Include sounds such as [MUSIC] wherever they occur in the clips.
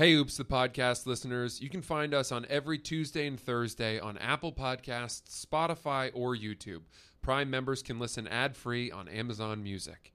Hey, Oops, the podcast listeners. You can find us on every Tuesday and Thursday on Apple Podcasts, Spotify, or YouTube. Prime members can listen ad free on Amazon Music.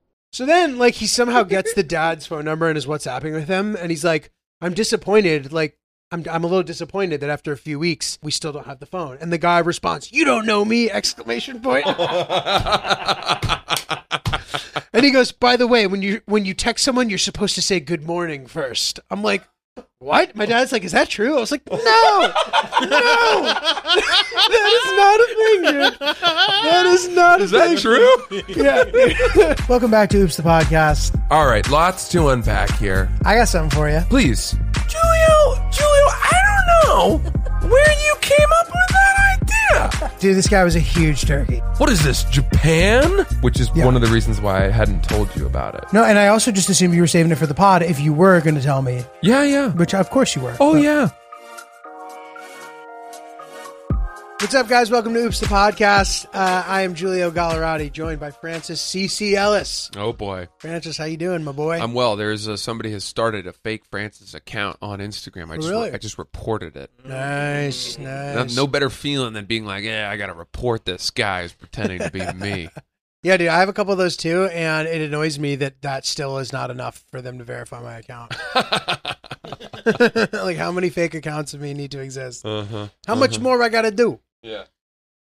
So then, like, he somehow gets the dad's phone number and is WhatsApping with him, and he's like, "I'm disappointed. Like, I'm I'm a little disappointed that after a few weeks we still don't have the phone." And the guy responds, "You don't know me!" Exclamation point. [LAUGHS] and he goes, "By the way, when you when you text someone, you're supposed to say good morning first. I'm like. What? My dad's like, is that true? I was like, no, no, [LAUGHS] that is not a thing, dude. That is not a Is that true? Yeah. [LAUGHS] Welcome back to Oops the podcast. All right, lots to unpack here. I got something for you. Please. Giulio, Giulio, I don't know where you came up with that idea. [LAUGHS] Dude, this guy was a huge turkey. What is this, Japan? Which is Yeah. one of the reasons why I hadn't told you about it. No, and I also just assumed you were saving it for the pod if you were going to tell me, Yeah, yeah. which of course you were. Oh, But- yeah. What's up, guys? Welcome to Oops the podcast. Uh, I am Giulio Gallarotti, joined by Francis C.C. Ellis. Oh, boy. Francis, how you doing, my boy? I'm well. There's uh, somebody has started a fake Francis account on Instagram. I just Really? I just reported it. nice, No, nice. no better feeling than being like, yeah, I got to report this guy is pretending to be [LAUGHS] me. Yeah, dude, I have a couple of those too, and it annoys me that that still is not enough for them to verify my account. [LAUGHS] [LAUGHS] like, how many fake accounts of me need to exist? Uh huh. How much more I got to do? Yeah.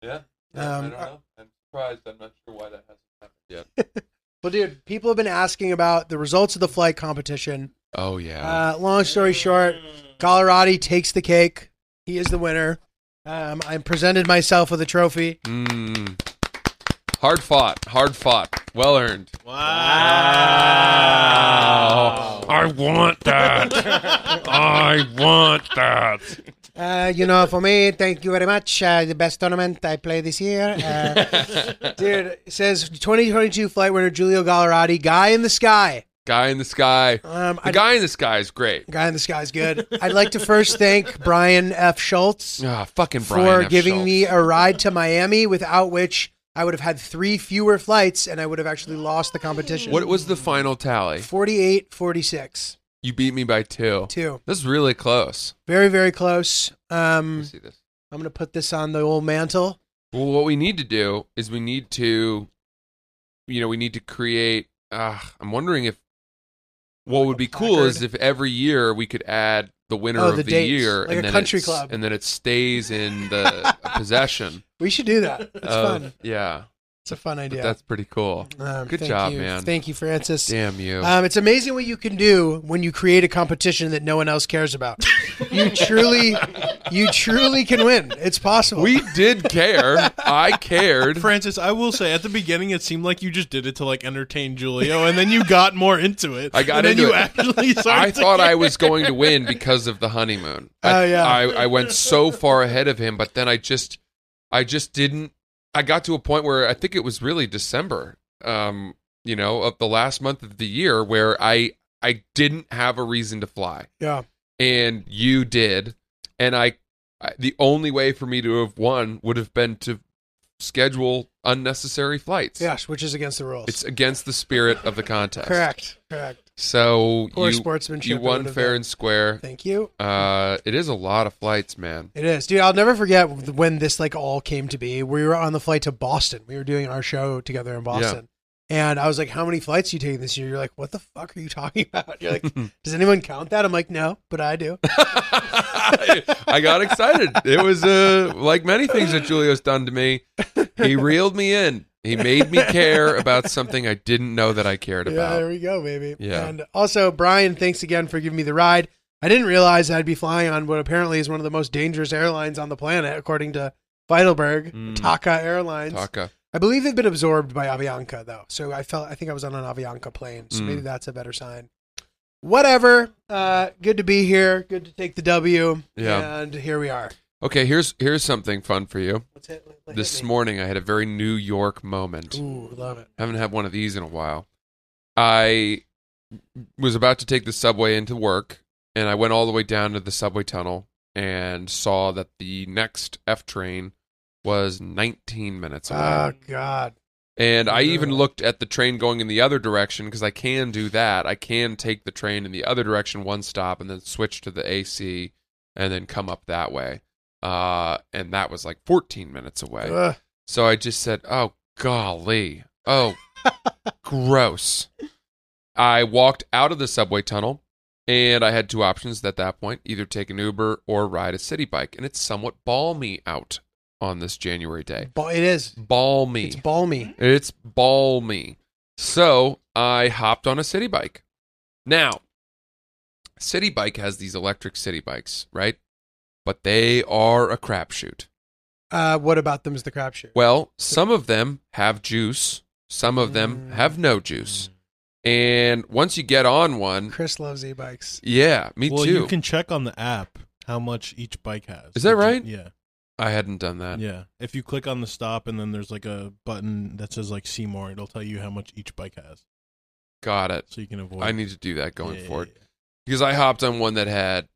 Yeah. Um, I'm surprised. I'm not sure why that hasn't happened yet. [LAUGHS] Well, dude, people have been asking about the results of the flight competition. Oh yeah. Uh, long story short, Gallarotti takes the cake. He is the winner. Um, I presented myself with a trophy. Mm. Hard fought. Hard fought. Well earned. Wow. I want that. [LAUGHS] I want that. Uh, you know, for me, thank you very much. Uh, the best tournament I played this year. Uh, [LAUGHS] dude, it says 2022 flight winner Giulio Gallarotti, guy in the sky. Guy in the sky. Um, The I, guy in the sky is great. guy in the sky is good. I'd like to first thank Brian F. Schultz Ah, fucking for F. giving Schultz. me a ride to Miami, without which I would have had three fewer flights and I would have actually lost the competition. What was the final tally? 48 46. You beat me by two. Two. This is really close. Very, very close. Um, see this. I'm going to put this on the old mantle. Well, what we need to do is we need to, you know, we need to create. Uh, I'm wondering if what would be cool is if every year we could add the winner Oh, of the the, dates, year like a and then country it's- club. and then it stays in the possession. [LAUGHS] We should do that. It's of- fun. Yeah, It's a fun but idea. that's pretty cool. Um, Good job, you. man. Thank you, Francis. Damn you. Um, it's amazing what you can do when you create a competition that no one else cares about. [LAUGHS] you truly, you truly can win. It's possible. we did care. I cared. Francis, I will say at the beginning it seemed like you just did it to like entertain Giulio, and then you got more into it. I got and into then you it. actually [LAUGHS] started. I to thought I was going to win because of the honeymoon. I, Oh, yeah. I, I went so far ahead of him, but then I just, I just didn't. I got to a point where I think it was really December, um, you know, of the last month of the year where I, I didn't have a reason to fly, yeah. and you did, and I, I the only way for me to have won would have been to schedule unnecessary flights. Yes, which is against the rules. It's against the spirit of the contest. correct. Correct. So Poor you, sportsmanship. you won fair been. and square. Thank you. Uh, it is a lot of flights, man. It is, dude. I'll never forget when this like all came to be. We were on the flight to Boston. We were doing our show together in Boston, and I was like, "How many flights are you taking this year?" You're like, "What the fuck are you talking [LAUGHS] about?" You're like, [LAUGHS] "Does anyone count that?" I'm like, "No, but I do." [LAUGHS] I got excited. It was uh, like many things that Giulio's done to me. He reeled me in. He made me care about something I didn't know that I cared Yeah, about. there we go, baby. Yeah. And also, Brian, thanks again for giving me the ride. I didn't realize I'd be flying on what apparently is one of the most dangerous airlines on the planet, according to Heidelberg, Mm. TACA Airlines. TACA. I believe they've been absorbed by Avianca though, so I felt I think I was on an Avianca plane, so Mm. maybe that's a better sign. whatever. Uh, good to be here. Good to take the W. Yeah. And here we are. Okay, here's here's something fun for you. Hit, let This me. morning I had a very New York moment. Ooh, love it. haven't had one of these in a while. I was about to take the subway into work, and I went all the way down to the subway tunnel and saw that the next F train was 19 minutes away. Oh God. and I even looked at the train going in the other direction because I can do that. I can take the train in the other direction one stop and then switch to the AC and then come up that way. Uh, and that was like 14 minutes away. Ugh. So I just said, "Oh golly, oh [LAUGHS] gross." I walked out of the subway tunnel, and I had two options at that point: either take an Uber or ride a Citi Bike. And it's somewhat balmy out on this January day. Ba- It is. Balmy. It's balmy. It's balmy. So I hopped on a Citi Bike. Now, Citi Bike has these electric Citi Bikes, right? But they are a crapshoot. Uh, what about them is the crapshoot? Well, some of them have juice, some of them Mm. have no juice. And once you get on one, Chris loves e-bikes. yeah, me well, too. you can check on the app how much each bike has. Is that Did you- right? Yeah. I hadn't done that. Yeah. If you click on the stop and then there's like a button that says like see more, it'll tell you how much each bike has. Got it. So you can avoid I need to do that going Yeah, yeah, forward. yeah. because I hopped on one that had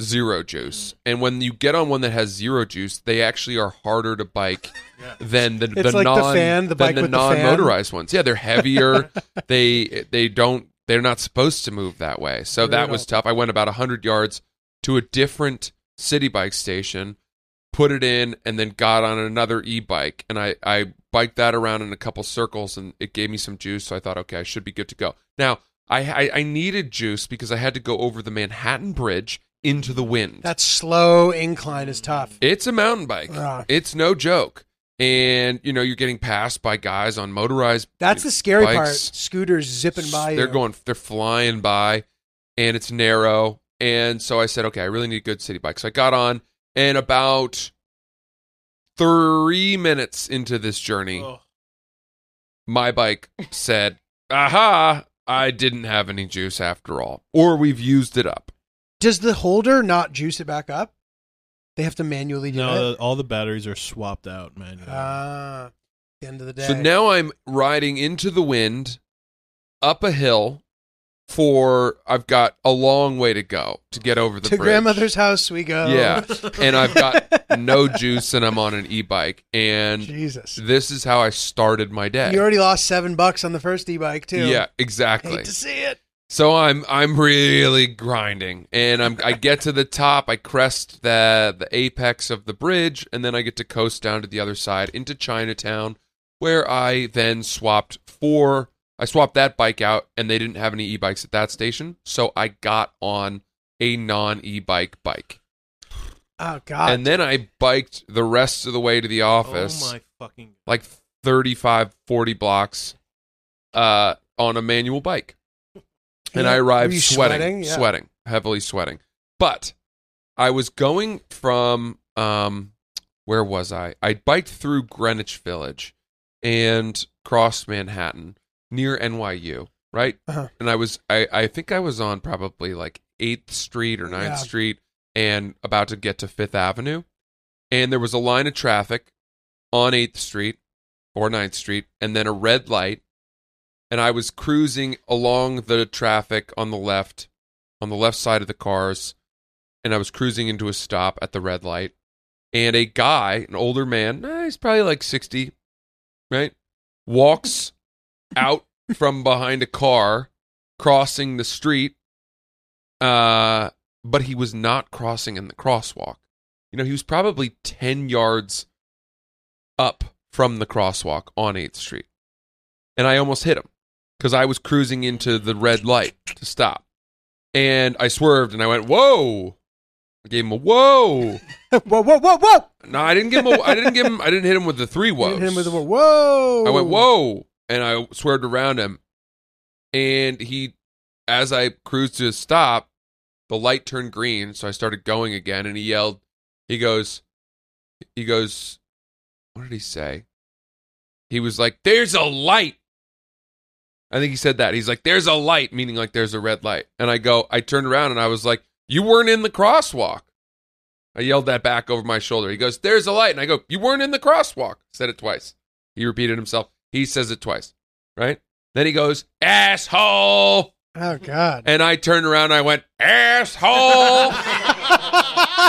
zero juice. Mm. And when you get on one that has zero juice, they actually are harder to bike [LAUGHS] Yeah. than the, It's the like the non fan, the than bike the with the fan. non-motorized ones. Yeah, they're heavier. [LAUGHS] they they don't they're not supposed to move that way. So that was Brutal. tough. I went about 100 yards to a different Citi Bike station, put it in and then got on another e-bike and I I biked that around in a couple circles and it gave me some juice, so I thought okay, I should be good to go. Now, I, I I needed juice because I had to go over the Manhattan Bridge into the wind. That slow incline is tough. It's a mountain bike. Ah. It's no joke. And you know, you're getting passed by guys on motorized That's the scary part. Scooters zipping by They're you. going they're flying by and it's narrow. And so I said, okay, I really need a good Citi Bike. So I got on and about three minutes into this journey, Oh, my bike said, Aha, I didn't have any juice after all. Or we've used it up. Does the holder not juice it back up? They have to manually do no, it. the, all the batteries are swapped out, manually. Ah, at the end of the day. So now I'm riding into the wind up a hill for I've got a long way to go to get over the to bridge. grandmother's house we go. Yeah. [LAUGHS] And I've got no juice and I'm on an e-bike and Jesus. this is how I started my day. You already lost seven bucks on the first e-bike too. yeah, exactly. Hate to see it. So I'm I'm really grinding, and I'm I get to the top. I crest the the apex of the bridge, and then I get to coast down to the other side into Chinatown, where I then swapped for I swapped that bike out, and they didn't have any e-bikes at that station, so I got on a non e-bike bike, Oh God. and then I biked the rest of the way to the office Oh my fucking. like 35 40 blocks uh on a manual bike and Yeah. i arrived sweating sweating? Yeah. sweating heavily sweating but i was going from um where was i i biked through greenwich village and crossed manhattan near nyu right? Uh-huh. and i was i i think i was on probably like 8th street or 9th Yeah. street and about to get to fifth avenue. And there was a line of traffic on 8th street or 9th street and then a red light. And i was cruising along the traffic on the left on the left side of the cars. And i was cruising into a stop at the red light. And a guy an older man he's probably like 60 right walks out from behind a car crossing the street uh but he was not crossing in the crosswalk you know he was probably 10 yards up from the crosswalk on 8th street and i almost hit him because i was cruising into the red light to stop and i swerved and i went whoa i gave him a whoa [LAUGHS] whoa, whoa, whoa, whoa! no i didn't give him a, i didn't give him i didn't hit him with the three [LAUGHS] You whoas hit him with whoa. whoa. I went, whoa. And I swerved around him. And he, as I cruised to a stop, the light turned green. So I started going again. And he yelled, he goes, he goes, what did he say? He was like, there's a light. I think he said that. He's like, "There's a light," meaning like there's a red light. And I go, I turned around and I was like, "You weren't in the crosswalk." I yelled that back over my shoulder. He goes, "There's a light," and I go, "You weren't in the crosswalk." Said it twice. He repeated himself. He says it twice, right? Then he goes, "Asshole," Oh God. and I turned around. and I went, "Asshole." [LAUGHS]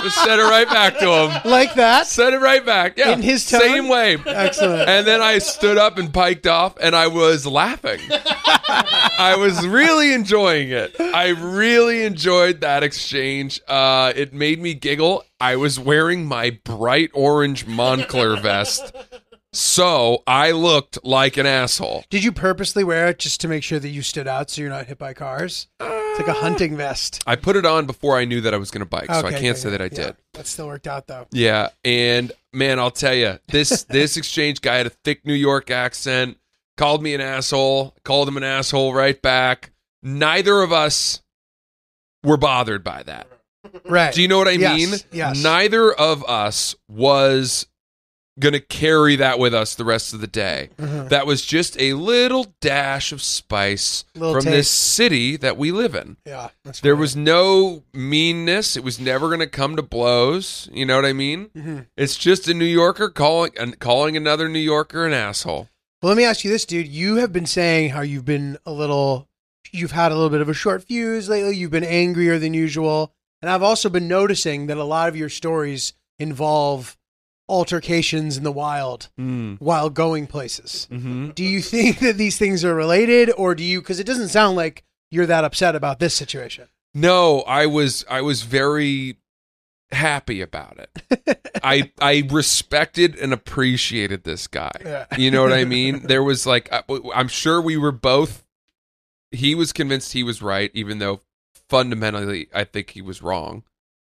Just said it right back to him. like that. Said it right back. Yeah, In his tone? same way. Excellent. And then I stood up and piked off, and I was laughing. [LAUGHS] I was really enjoying it. I really enjoyed that exchange. Uh, it made me giggle. I was wearing my bright orange Moncler vest, so I looked like an asshole. Did you purposely wear it just to make sure that you stood out so you're not hit by cars? It's like a hunting vest. I put it on before I knew that I was going to bike, so I Okay, can't okay, say that I yeah. did. That still worked out though. Yeah, and man, I'll tell you, this [LAUGHS] this exchange guy had a thick New York accent, called me an asshole, called him an asshole right back. Neither of us were bothered by that. Right. Do you know what I Yes, mean? yes. Neither of us was going to carry that with us the rest of the day. Mhm. That was just a little dash of spice Little from this city that we live in. Yeah. There was no meanness. It was never going to come to blows. You know what I mean? Mhm. It's just a New Yorker calling calling another New Yorker an asshole. Well, let me ask you this, dude. You have been saying how you've been a little, you've had a little bit of a short fuse lately. You've been angrier than usual. And I've also been noticing that a lot of your stories involve altercations in the wild Mm. while going places. hmm Do you think that these things are related or do you, because it doesn't sound like you're that upset about this situation. No, I was I was very happy about it. [LAUGHS] I I respected and appreciated this guy. Yeah. You know what I [LAUGHS] mean? There was like I- I'm sure we were both. He was convinced he was right, even though fundamentally I think he was wrong.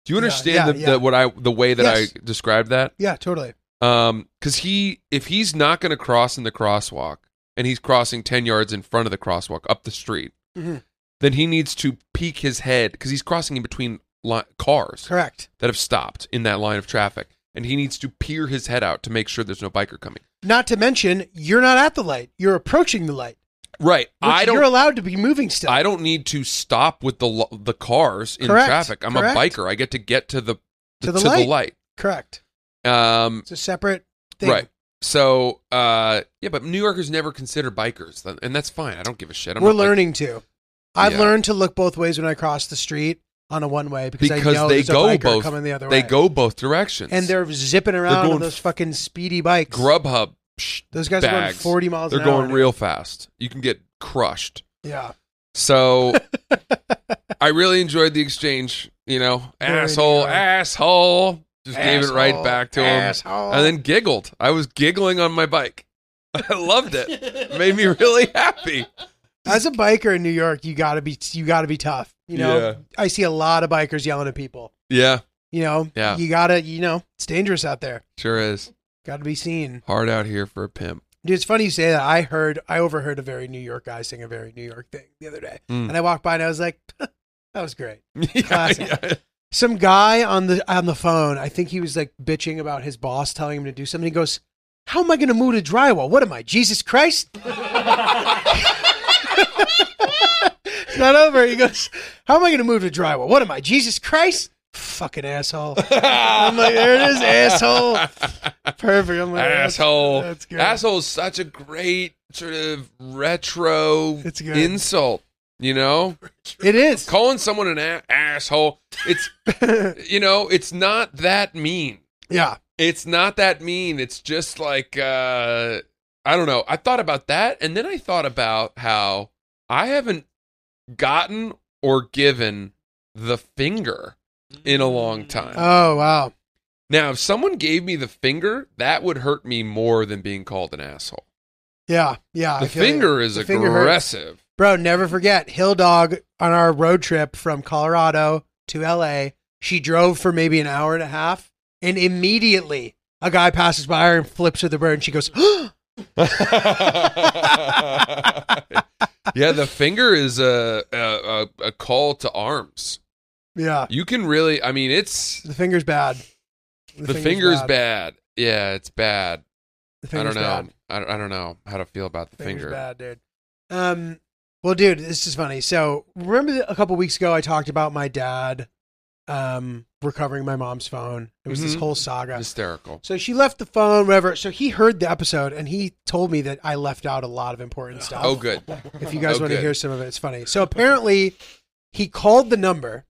Do you understand yeah, the, yeah. the what I the way that Yes. I described that? Yeah, totally. Um, because he if he's not going to cross in the crosswalk and he's crossing ten yards in front of the crosswalk up the street, Mhm. then he needs to peek his head because he's crossing in between li- cars Correct. that have stopped in that line of traffic, and he needs to peer his head out to make sure there's no biker coming. Not to mention, you're not at the light. You're approaching the light. Right. Which I don't. You're allowed to be moving still. I don't need to stop with the the cars in Correct, traffic. I'm correct. a biker. I get to get to the To the light. Correct. Um, It's a separate thing. right. So, uh, yeah, but New Yorkers never consider bikers, and that's fine. I don't give a shit. I'm We're not, like- learning to. I've Yeah. learned to look both ways when I cross the street on a one way because, I because know they go both. coming the other they way. They go both directions, and they're zipping around going on those fucking speedy bikes. Grubhub. Psh, Those guys are going 40 miles They're an hour. going real fast. You can get crushed. Yeah. So [LAUGHS] I really enjoyed the exchange. You know, Very asshole, asshole. Just gave it right back to him, asshole. and then giggled. I was giggling on my bike. [LAUGHS] I loved it. it made me really happy. As a biker in New York, you gotta be you gotta be tough. You know, Yeah. I see a lot of bikers yelling at people. Yeah, You know, Yeah. you gotta, you know, it's dangerous out there. sure is Got to be seen. hard out here for a pimp. Dude, it's funny you say that. I heard, I overheard a very New York guy sing a very New York thing the other day, Mm. and I walked by and I was like, [LAUGHS] that was great. [LAUGHS] yeah, yeah. Some guy on the on the phone, I think he was like bitching about his boss telling him to do something. He goes, "How am I going to move to drywall? What am I, Jesus Christ?" [LAUGHS] it's not over. He goes, "How am I going to move to drywall? What am I, Jesus Christ?" Fucking asshole. [LAUGHS] I'm like, there it is, asshole. Perfect. I'm like, asshole. That's good. Asshole is such a great sort of retro insult. You know, It is. calling someone an a- asshole. It's [LAUGHS] you know, it's not that mean. yeah. It's not that mean. It's just like uh I don't know. I thought about that and then I thought about how I haven't gotten or given the finger in a long time. Oh wow. now, if someone gave me the finger, that would hurt me more than being called an asshole. Yeah. Yeah. The feel you. finger is The finger aggressive. Bro, never forget Hill Dog on our road trip from Colorado to LA. She drove for maybe an hour and a half, and immediately a guy passes by her and flips her the bird, and she goes, [GASPS] [LAUGHS] yeah, the finger is a a a call to arms. "Yeah, You can really, I mean, it's the finger's bad. the, finger's bad. Yeah, it's bad. The I don't know. bad. I don't, I don't know how to feel about the The finger's finger. bad, dude. Um, well, dude, this is funny. So remember a couple weeks ago I talked about my dad, um, recovering my mom's phone. It was this Mhm. whole saga. Hysterical. So she left the phone, whatever. So he heard the episode and he told me that I left out a lot of important stuff. Oh, good. If you guys Oh, want to hear some of it, it's funny. So apparently, he called the number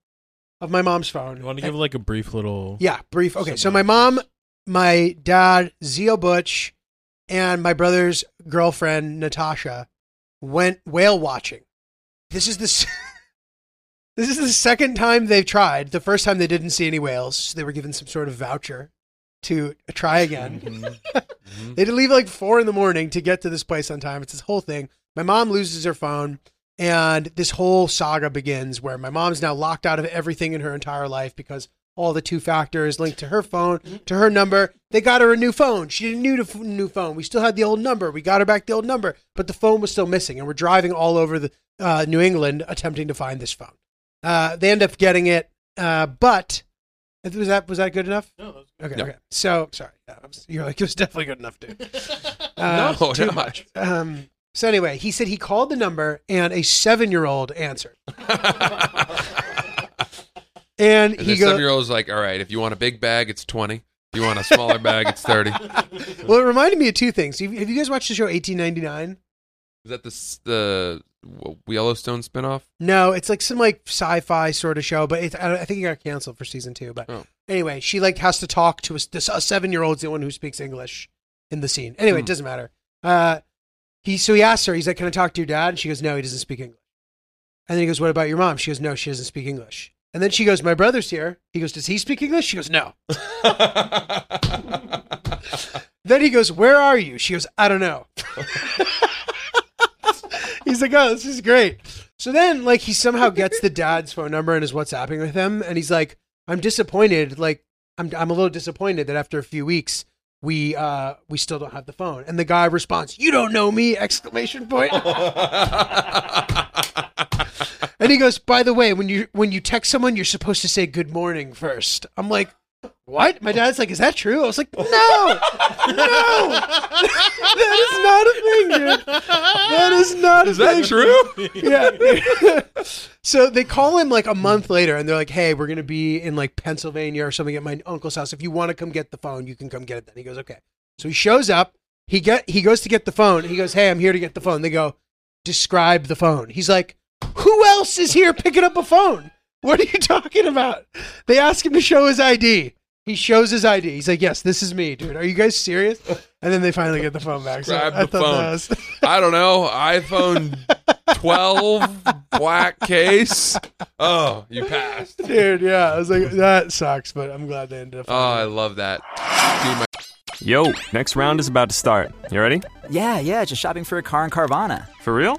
of my mom's phone. You want to give like a brief little? Yeah, brief. Okay, so my mom, my dad, Zio Butch, and my brother's girlfriend Natasha went whale watching. This is the s- [LAUGHS] this is the second time they've tried. The first time they didn't see any whales, so they were given some sort of voucher to try again. Mhm. [LAUGHS] They had to leave like four in the morning to get to this place on time. It's this whole thing. My mom loses her phone, and this whole saga begins where my mom's now locked out of everything in her entire life because all the two factors linked to her phone, to her number. They got her a new phone. She didn't need a f- new phone. We still had the old number. We got her back the old number, but the phone was still missing, and we're driving all over the uh, New England attempting to find this phone. Uh, they end up getting it, uh, but was that was that good enough? No. Okay, No. okay. So sorry, yeah, was- you're like it was definitely good enough, dude. [LAUGHS] Uh, No, too not. much. Um, so anyway, he said he called the number and a seven-year-old answered, [LAUGHS] and, And he the goes, seven year old's like, all right, if you want a big bag, it's 20. If you want a smaller bag, it's 30. [LAUGHS] "Well, it reminded me of two things. Have you guys watched the show 1899? Is that the, the Yellowstone spinoff? No, it's like some like sci-fi sort of show, but it's, I, I think it got canceled for season two. But Oh. anyway, she like has to talk to a, a seven-year-old's the one who speaks English in the scene. Anyway, it Hmm. doesn't matter. Uh, he so he asks her, he's like, "Can I talk to your dad?" And she goes, "No, he doesn't speak English." And then he goes, "What about your mom?" She goes, "No, she doesn't speak English." And then she goes, "My brother's here." He goes, "Does he speak English?" She goes, "No." [LAUGHS] Then he goes, "Where are you?" She goes, "I don't know." [LAUGHS] he's like, "Oh, this is great." So then, like, he somehow gets the dad's phone number and is WhatsApping with him, and he's like, "I'm disappointed. Like, I'm I'm a little disappointed that after a few weeks." We uh we still don't have the phone, and the guy responds, "You don't know me!" Exclamation point. [LAUGHS] And he goes, "By the way, when you when you text someone, you're supposed to say good morning first. I'm like, "What?" My dad's like, "Is that true?" I was like, "No, [LAUGHS] no, that is not a thing, dude. That is not. Is a that thing. true? Yeah. [LAUGHS] so they call him like a month later, and they're like, "Hey, we're gonna be in like Pennsylvania or something at my uncle's house. If you want to come get the phone, you can come get it." Then he goes, "Okay." So he shows up. He get he goes to get the phone. He goes, "Hey, I'm here to get the phone." They go, "Describe the phone." He's like, "Who else is here picking up a phone? What are you talking about?" They ask him to show his ID. He shows his ID. He's like, "Yes, this is me, dude. Are you guys serious?" And then they finally get the phone back. So Grab I the thought phone. that was [LAUGHS] I don't know. iPhone 12 black case. Oh, you passed. Dude, yeah, I was like, that sucks, but I'm glad they ended up. Oh, I love that. Dude, my Yo, next round is about to start. You ready? Yeah, yeah, just shopping for a car in Carvana. For real?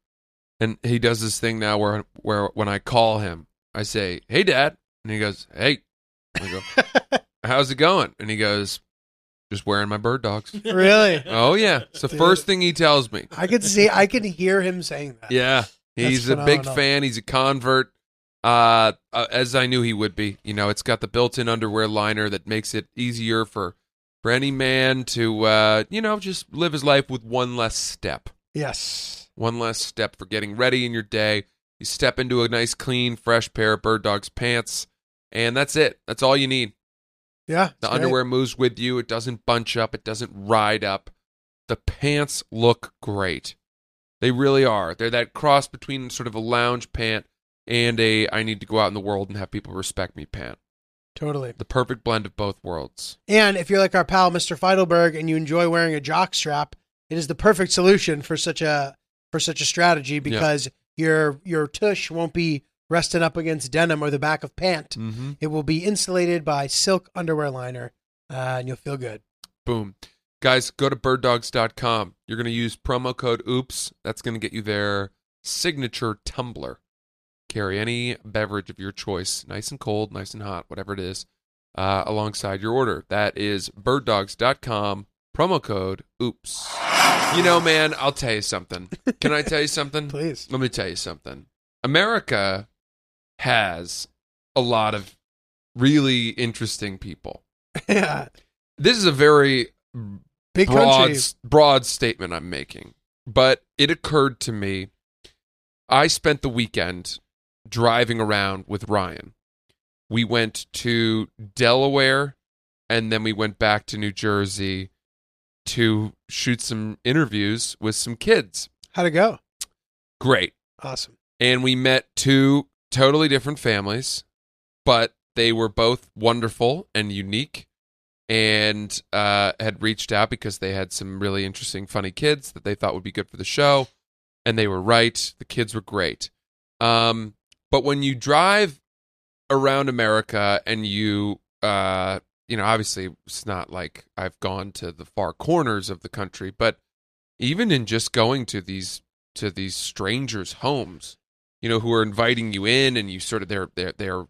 And he does this thing now where where when I call him, I say, "Hey, Dad," and he goes, "Hey." I go, [LAUGHS] "How's it going?" And he goes, "Just wearing my bird dogs." [LAUGHS] really? oh yeah, it's the first thing he tells me. I can see, I can hear him saying that. Yeah, he's a big fan. He's a convert. Uh, uh, as I knew he would be. You know, it's got the built-in underwear liner that makes it easier for for any man to uh, you know, just live his life with one less step. Yes. One less step for getting ready in your day. You step into a nice, clean, fresh pair of Bird Dogs pants, and that's it. That's all you need. Yeah. The great. underwear moves with you. It doesn't bunch up. It doesn't ride up. The pants look great. They really are. They're that cross between sort of a lounge pant and a I need to go out in the world and have people respect me pant. Totally. The perfect blend of both worlds. And if you're like our pal, Mr. Feidelberg, and you enjoy wearing a jock strap, it is the perfect solution for such a for such a strategy because your your tush won't be resting up against denim or the back of pant. Mm-hmm. It will be insulated by silk underwear liner, uh, and you'll feel good. Boom. Guys, go to birddogs.com. You're going to use promo code OOPS. That's going to get you their signature tumbler. carry any beverage of your choice, nice and cold, nice and hot, whatever it is, uh, alongside your order. That is birddogs.com, promo code OOPS. You know, man, I'll tell you something. Can I tell you something? [LAUGHS] Please. Let me tell you something. America has a lot of really interesting people. yeah. This is a very Big broad, country. broad statement I'm making, but it occurred to me. I spent the weekend driving around with Ryan. We went to Delaware and then we went back to New Jersey to shoot some interviews with some kids. How'd it go? Great. Awesome. And we met two totally different families, but they were both wonderful and unique and uh, had reached out because they had some really interesting, funny kids that they thought would be good for the show. And they were right. The kids were great. Um, but when you drive around America and you, uh, you know, obviously it's not like I've gone to the far corners of the country, but even in just going to these to these strangers' homes, you know, who are inviting you in, and you sort of they're they're they're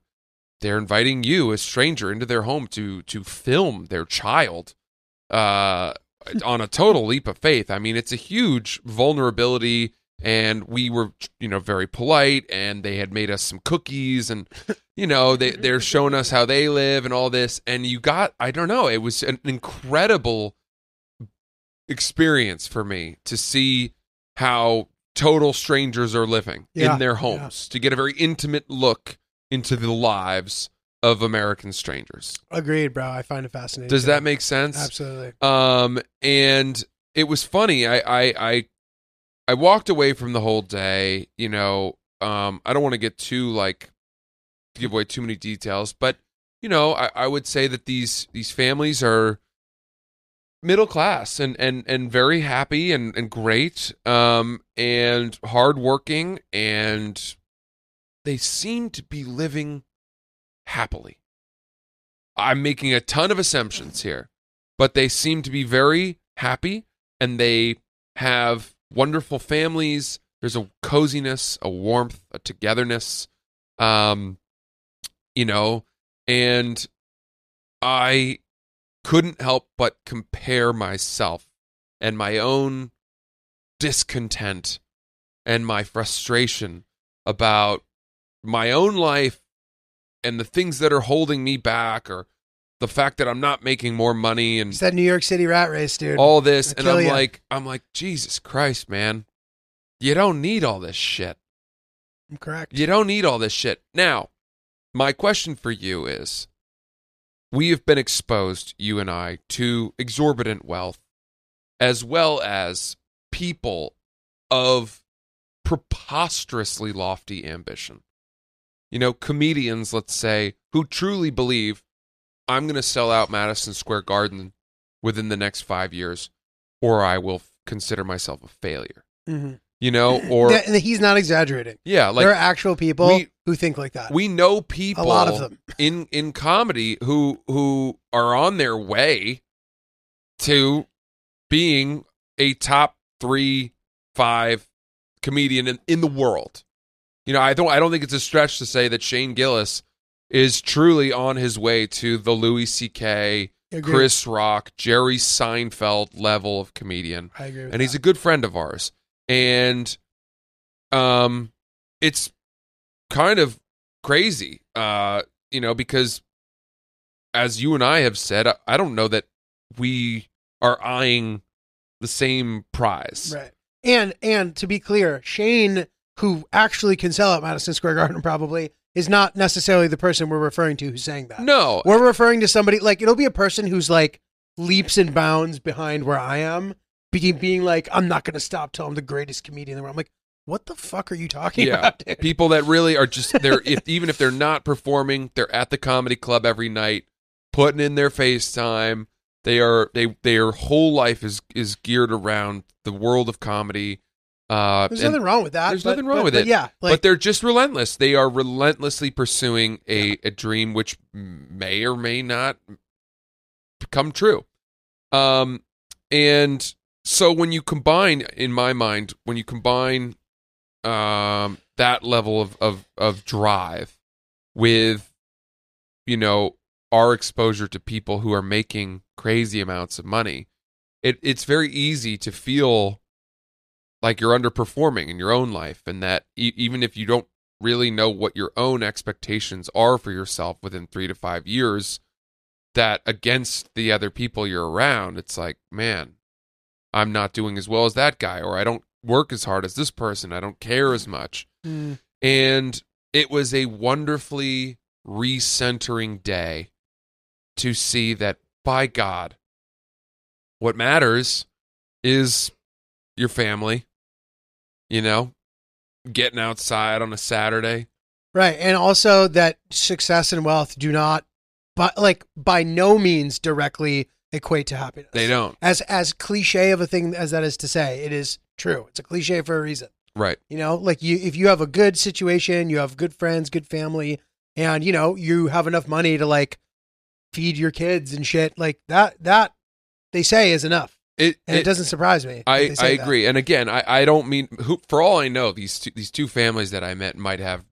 they're inviting you, a stranger, into their home to to film their child, uh, on a total leap of faith. I mean, it's a huge vulnerability, and we were, you know, very polite, and they had made us some cookies, and you know, they they're showing us how they live and all this, and you got, I don't know, it was an incredible experience for me to see how total strangers are living Yeah, in their homes to get a very intimate look into the lives of American strangers. Agreed, bro. I find it fascinating. Does that make sense? Absolutely. Um, and it was funny. I, I, I, I walked away from the whole day. You know, um, I don't want to get too like give away too many details, but you know, I, I would say that these these families are middle class and and and very happy and and great, um, and hardworking, and they seem to be living happily. I'm making a ton of assumptions here, but they seem to be very happy and they have wonderful families. There's a coziness, a warmth, a togetherness. Um, you know, and I couldn't help but compare myself and my own discontent and my frustration about my own life and the things that are holding me back or the fact that I'm not making more money and It's that New York City rat race, dude. all this It'll and I'm ya. like I'm like Jesus Christ man you don't need all this shit I'm correct. you don't need all this shit now my question for you is we have been exposed you and I to exorbitant wealth as well as people of preposterously lofty ambition you know comedians let's say who truly believe I'm going to sell out Madison Square Garden within the next 5 years or I will f- consider myself a failure Mhm. you know [LAUGHS] or he's not exaggerating. yeah like there are actual people we- who think like that. we know people a lot of them. [LAUGHS] in in comedy who who are on their way to being a top three five comedian in, in the world you know i don't i don't think it's a stretch to say that shane gillis is truly on his way to the louis ck chris rock jerry seinfeld level of comedian. I agree and he's a good friend of ours. And um it's kind of crazy uh you know because as you and I have said I, I don't know that we are eyeing the same prize. Right. And and to be clear, Shane, who actually can sell out Madison Square Garden, [LAUGHS] probably is not necessarily the person we're referring to who's saying that. no We're referring to somebody like it'll be a person who's like leaps and bounds behind where I am, be, being like, I'm not going to stop till I'm the greatest comedian in the world. I'm like, what the fuck are you talking yeah about? dude? people that really are just they're [LAUGHS] if, even if they're not performing they're at the comedy club every night putting in their FaceTime they are they their whole life is is geared around the world of comedy uh There's nothing wrong with that. There's but- nothing wrong but- with but it. Yeah, like, but they're just relentless. They are relentlessly pursuing a, a dream which may or may not come true. Um, and so when you combine, in my mind, when you combine um, that level of of of drive with you know our exposure to people who are making crazy amounts of money it it's very easy to feel like you're underperforming in your own life and that e- even if you don't really know what your own expectations are for yourself within 3 to 5 years that against the other people you're around it's like man I'm not doing as well as that guy or I don't work as hard as this person I don't care as much Mm. and it was a wonderfully recentering day to see that by God, what matters is your family, you know, getting outside on a Saturday. Right. And also that success and wealth do not but like by no means directly equate to happiness. They don't. As as cliche of a thing as that is to say, it is true. It's a cliche for a reason. Right. You know, like you if you have a good situation, you have good friends, good family, and you know, you have enough money to like feed your kids and shit, like that that they say is enough. It, And it, doesn't surprise me. I, I say that. agree. And again, I, I don't mean who for all I know, these two, these two families that I met might have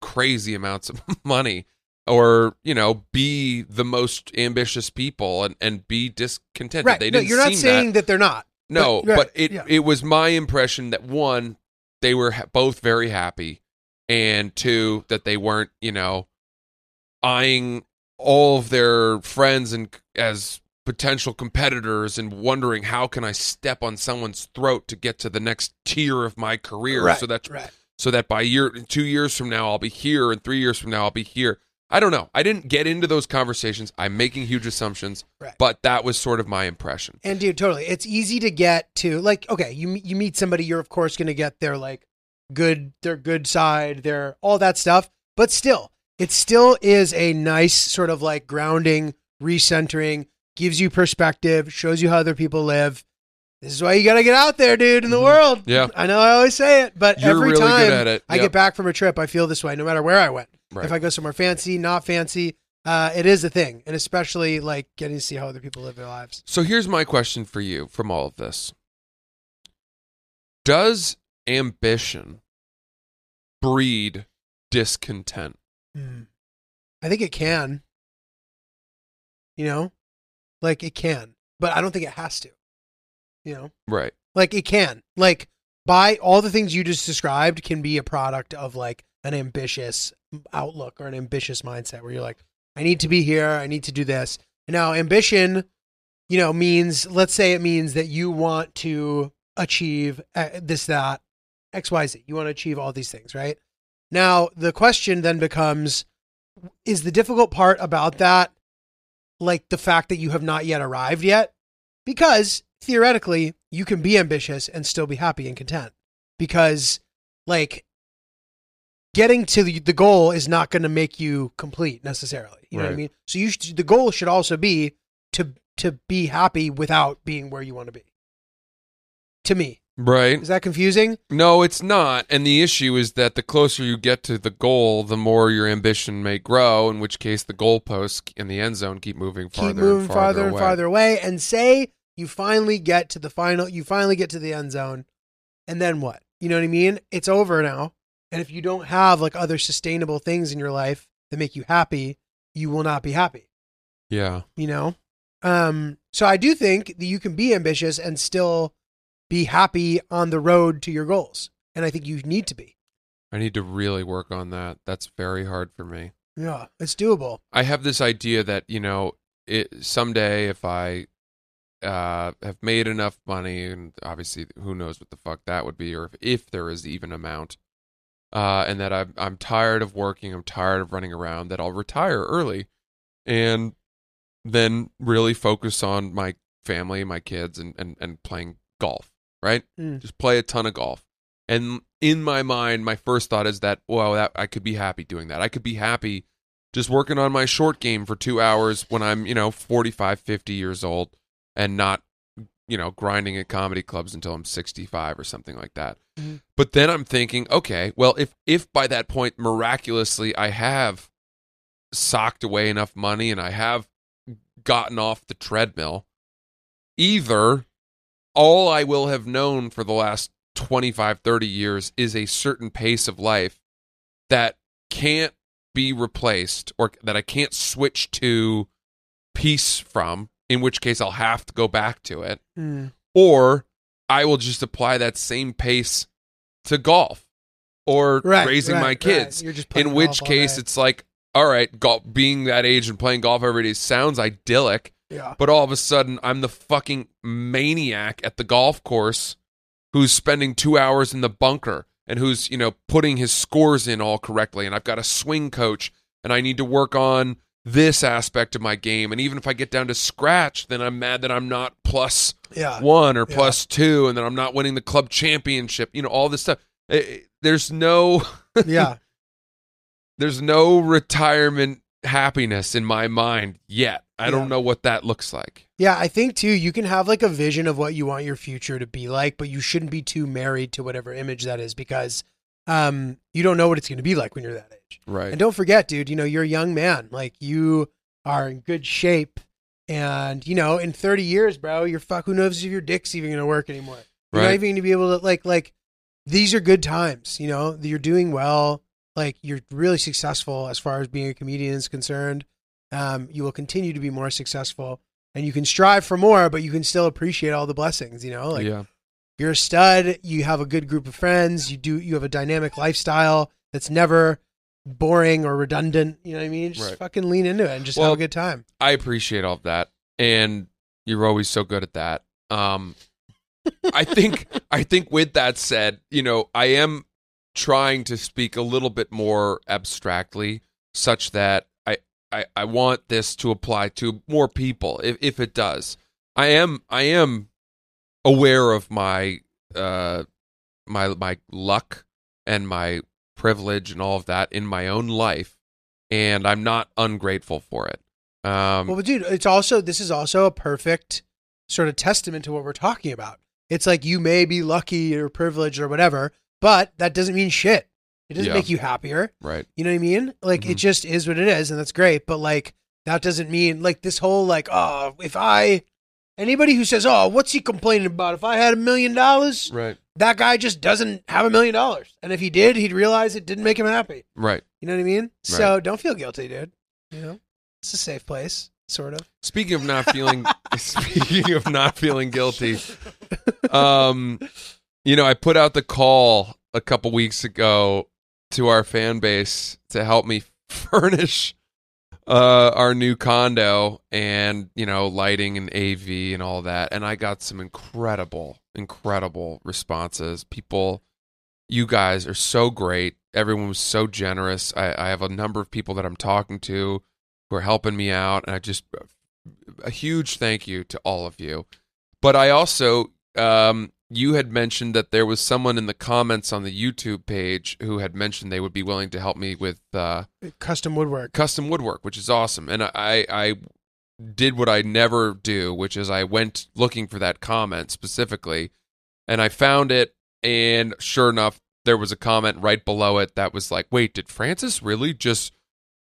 crazy amounts of [LAUGHS] money or, you know, be the most ambitious people and, and be discontented. Right. They no, didn't you're not saying that. that, they're not. No, But- but it yeah. it was my impression that one, they were ha- both very happy, and two, that they weren't, you know, eyeing all of their friends and as potential competitors and wondering how can I step on someone's throat to get to the next tier of my career, Right, so that right. so that by year two years from now I'll be here, and three years from now I'll be here. I don't know. I didn't get into those conversations. I'm making huge assumptions, Right. but that was sort of my impression. And dude, totally. It's easy to get to like okay, you you meet somebody, you're of course going to get their like good their good side, their all that stuff, but still, it still is a nice sort of like grounding, recentering, gives you perspective, shows you how other people live. This is why you got to get out there, dude, in the world. Mm-hmm. Yeah. I know I always say it, but You're every really time it. I get back from a trip, I feel this way no matter where I went. Right. If I go somewhere fancy, not fancy, uh, it is a thing, and especially like getting to see how other people live their lives. So here's my question for you from all of this. Does ambition breed discontent? Hmm. I think it can. You know, like it can, but I don't think it has to. You know, Right. like it can. Like by all the things you just described can be a product of like an ambitious outlook or an ambitious mindset where you're like, I need to be here, I need to do this. And now ambition, you know, means let's say it means that you want to achieve uh, this, that, X, Y, Z. You want to achieve all these things, right? Now the question then becomes, is the difficult part about that like the fact that you have not yet arrived yet? Because theoretically, you can be ambitious and still be happy and content. Because, like, getting to the, the goal is not going to make you complete necessarily. You know what I mean? So you should, the goal should also be to to be happy without being where you want to be. To me, Right. is that confusing? No, it's not. And the issue is that the closer you get to the goal, the more your ambition may grow, in which case the goalposts in the end zone keep moving farther keep moving and farther, farther and away. farther away and say you finally get to the final you finally get to the end zone and then what you know what i mean it's over now and if you don't have like other sustainable things in your life that make you happy you will not be happy Yeah. you know um so i do think that you can be ambitious and still be happy on the road to your goals and i think you need to be I need to really work on that. That's very hard for me. yeah it's doable I have this idea that you know, it someday if I uh, have made enough money, and obviously who knows what the fuck that would be, or if, if there is even amount, uh, and that I'm I'm tired of working, I'm tired of running around, that I'll retire early, and then really focus on my family, my kids, and and, and playing golf. Right, Mm. just play a ton of golf. And in my mind, my first thought is that, well, that I could be happy doing that. I could be happy just working on my short game for two hours when I'm, you know, 45, 50 years old and not, you know, grinding at comedy clubs until I'm 65 or something like that. Mhm. But then I'm thinking, okay, well, if, if by that point, miraculously, I have socked away enough money and I have gotten off the treadmill, either all I will have known for the last 25, 30 years is a certain pace of life that can't be replaced or that I can't switch to peace from, in which case I'll have to go back to it, Mm. or I will just apply that same pace to golf or Right, raising right, my right. kids. Just in which case it's like, all right, golf, being that age and playing golf every day sounds idyllic, Yeah. but all of a sudden I'm the fucking maniac at the golf course who's spending two hours in the bunker and who's, you know, putting his scores in all correctly. And I've got a swing coach and I need to work on this aspect of my game. And even if I get down to scratch, then I'm mad that I'm not plus Yeah. one or Yeah. plus two and then I'm not winning the club championship. You know, all this stuff. There's no [LAUGHS] Yeah. there's no retirement happiness in my mind yet. I Yeah. don't know what that looks like. Yeah, I think too, you can have like a vision of what you want your future to be like, but you shouldn't be too married to whatever image that is because um you don't know what it's going to be like when you're that age. Right. And don't forget, dude, you know, you're a young man. Like you are in good shape and you know, in 30 years, bro, you're fuck who knows if your dick's even going to work anymore. You're not Right. even going to be able to like like these are good times, you know. You're doing well. Like you're really successful as far as being a comedian is concerned. Um, you will continue to be more successful, and you can strive for more, but you can still appreciate all the blessings. You know, like yeah. you're a stud. You have a good group of friends. You do. You have a dynamic lifestyle that's never boring or redundant. You know what I mean? Just Right. fucking lean into it and just Well, have a good time. I appreciate all of that, and you're always so good at that. Um, I think [LAUGHS] I think with that said, you know, I am trying to speak a little bit more abstractly, such that I I, want this to apply to more people. If if it does, I am I am aware of my uh my my luck and my privilege and all of that in my own life, and I'm not ungrateful for it. Um, Well, but dude, it's also this is also a perfect sort of testament to what we're talking about. It's like you may be lucky or privileged or whatever, but that doesn't mean shit. It doesn't Yeah. make you happier. right. You know what I mean? Like it Mhm. just is what it is, and that's great. But like that doesn't mean like this whole like oh if I anybody who says oh what's he complaining about if I had a million dollars Right. that guy just doesn't have a million dollars and if he did he'd realize it didn't make him happy. Right. You know what I mean? So don't feel guilty, dude. You know it's a safe place, sort of. Speaking of not feeling [LAUGHS] [LAUGHS] speaking of not feeling guilty, um you know, I put out the call a couple weeks ago to our fan base to help me [LAUGHS] furnish uh our new condo and, you know, lighting and AV and all that. And I got some incredible incredible responses. People you guys are so great. Everyone was so generous. I, I have a number of people that I'm talking to who are helping me out, and I just a huge thank you to all of you. But I also, um, you had mentioned that there was someone in the comments on the YouTube page who had mentioned they would be willing to help me with uh, Custom woodwork. custom woodwork, which is awesome. And I, I did what I never do, which is I went looking for that comment specifically, and I found it. And sure enough, there was a comment right below it that was like, "Wait, did Francis really just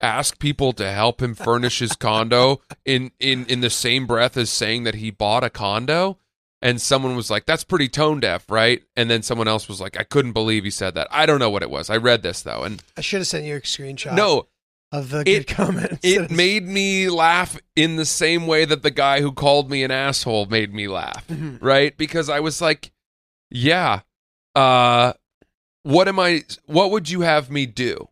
ask people to help him furnish his condo [LAUGHS] in in in the same breath as saying that he bought a condo?" And someone was like, "That's pretty tone deaf, right?" And then someone else was like, "I couldn't believe he said that." I don't know what it was. I read this though, and I should have sent you a screenshot. no, of the It- good comments. it made me laugh in the same way that the guy who called me an asshole made me laugh, Mhm. right? Because I was like, yeah, uh what am I what would you have me do?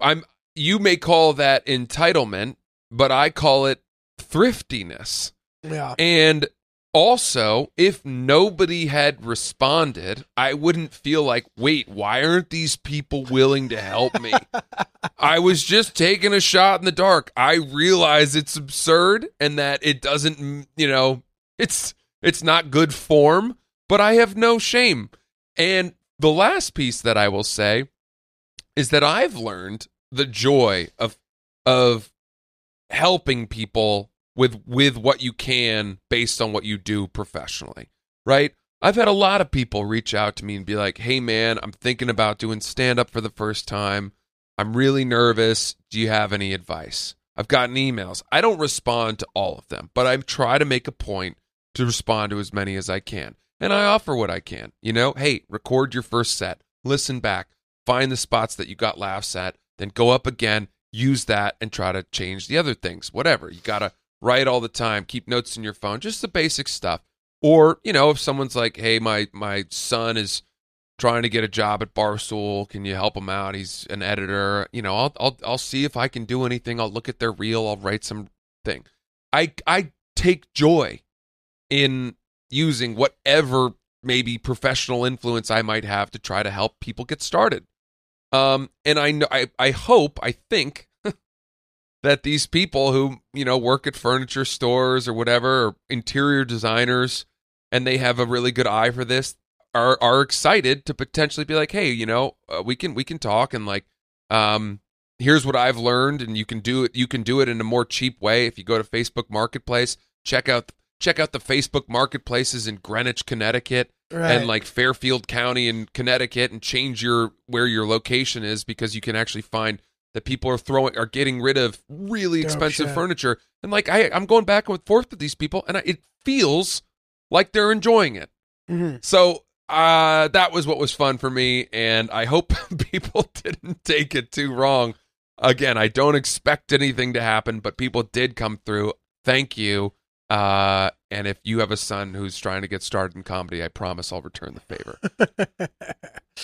I'm you may call that entitlement, but I call it thriftiness. yeah. And also, if nobody had responded, I wouldn't feel like, wait, why aren't these people willing to help me? [LAUGHS] I was just taking a shot in the dark. I realize it's absurd and that it doesn't, you know, it's it's not good form, but I have no shame. And the last piece that I will say is that I've learned the joy of of helping people with with what you can based on what you do professionally, right? I've had a lot of people reach out to me and be like, "Hey man, I'm thinking about doing stand up for the first time. I'm really nervous. Do you have any advice?" I've gotten emails. I don't respond to all of them, but I try to make a point to respond to as many as I can. and I offer what I can. You know, hey, record your first set, listen back, find the spots that you got laughs at, then go up again, use that, and try to change the other things. Whatever. You got to write all the time, keep notes in your phone, just the basic stuff. Or, you know, if someone's like, hey, my, my son is trying to get a job at Barstool. Can you help him out? He's an editor. You know, I'll I'll I'll see if I can do anything. I'll look at their reel. I'll write some thing. I I take joy in using whatever maybe professional influence I might have to try to help people get started. Um, and I know I I hope I think that these people who you know work at furniture stores or whatever, or interior designers, and they have a really good eye for this, are are excited to potentially be like, hey, you know, uh, we can we can talk and like, um, here's what I've learned, and you can do it. You can do it in a more cheap way if you go to Facebook Marketplace. Check out check out the Facebook Marketplaces in Greenwich, Connecticut, Right. and like Fairfield County in Connecticut, and change your where your location is because you can actually find that people are throwing are getting rid of really Dope expensive shit. furniture. And like I, I'm going back and forth with these people, and I, it feels like they're enjoying it. Mhm. So uh, that was what was fun for me, and I hope [LAUGHS] people [LAUGHS] didn't take it too wrong. Again, I don't expect anything to happen, but people did come through. Thank you. Uh, and if you have a son who's trying to get started in comedy, I promise I'll return the favor.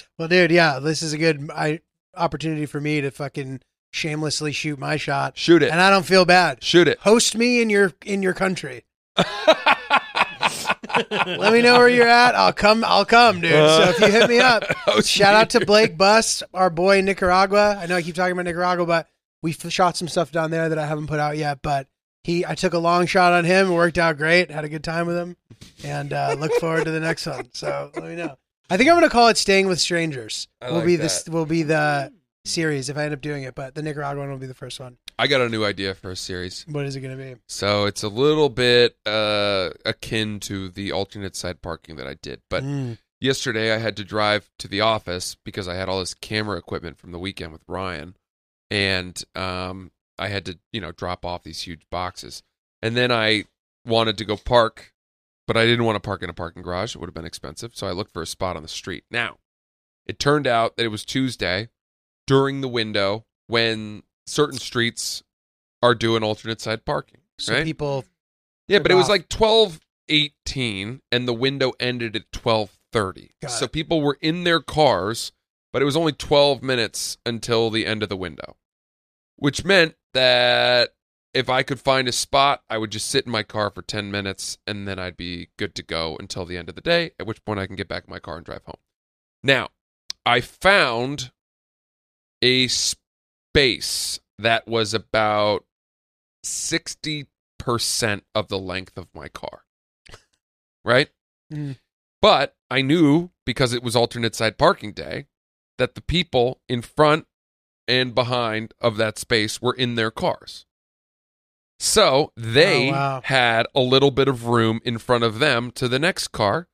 [LAUGHS] well, dude, yeah, this is a good I, opportunity for me to fucking shamelessly shoot my shot, Shoot it. and I don't feel bad. Shoot it. Host me in your in your country. [LAUGHS] Let me know where you're at. I'll come. I'll come, dude. So if you hit me [LAUGHS] up, Host shout out to Blake Bust, our boy in Nicaragua. I know I keep talking about Nicaragua, but we shot some stuff down there that I haven't put out yet. But he, I took a long shot on him. It worked out great. Had a good time with him, and uh, look forward to the next one. So let me know. I think I'm gonna call it "Staying with Strangers." I will like be that. this. Will be the series if I end up doing it. But the Nicaragua one will be the first one. I got a new idea for a series. What is it gonna be? So it's a little bit uh, akin to the alternate side parking that I did. But Mm. yesterday I had to drive to the office because I had all this camera equipment from the weekend with Ryan, and um, I had to you know drop off these huge boxes, and then I wanted to go park, but I didn't want to park in a parking garage; it would have been expensive. So I looked for a spot on the street. Now, it turned out that it was Tuesday during the window when certain streets are doing alternate side parking. So right? people. Yeah, but it was off. like twelve eighteen, and the window ended at twelve thirty. Got So it. people were in their cars, but it was only twelve minutes until the end of the window, which meant that if I could find a spot, I would just sit in my car for ten minutes, and then I'd be good to go until the end of the day. At which point I can get back in my car and drive home. Now, I found a space that was about 60% of the length of my car. Right? Mm. But I knew because it was alternate side parking day that the people in front and behind of that space were in their cars. So they Oh, wow. had a little bit of room in front of them to the next car,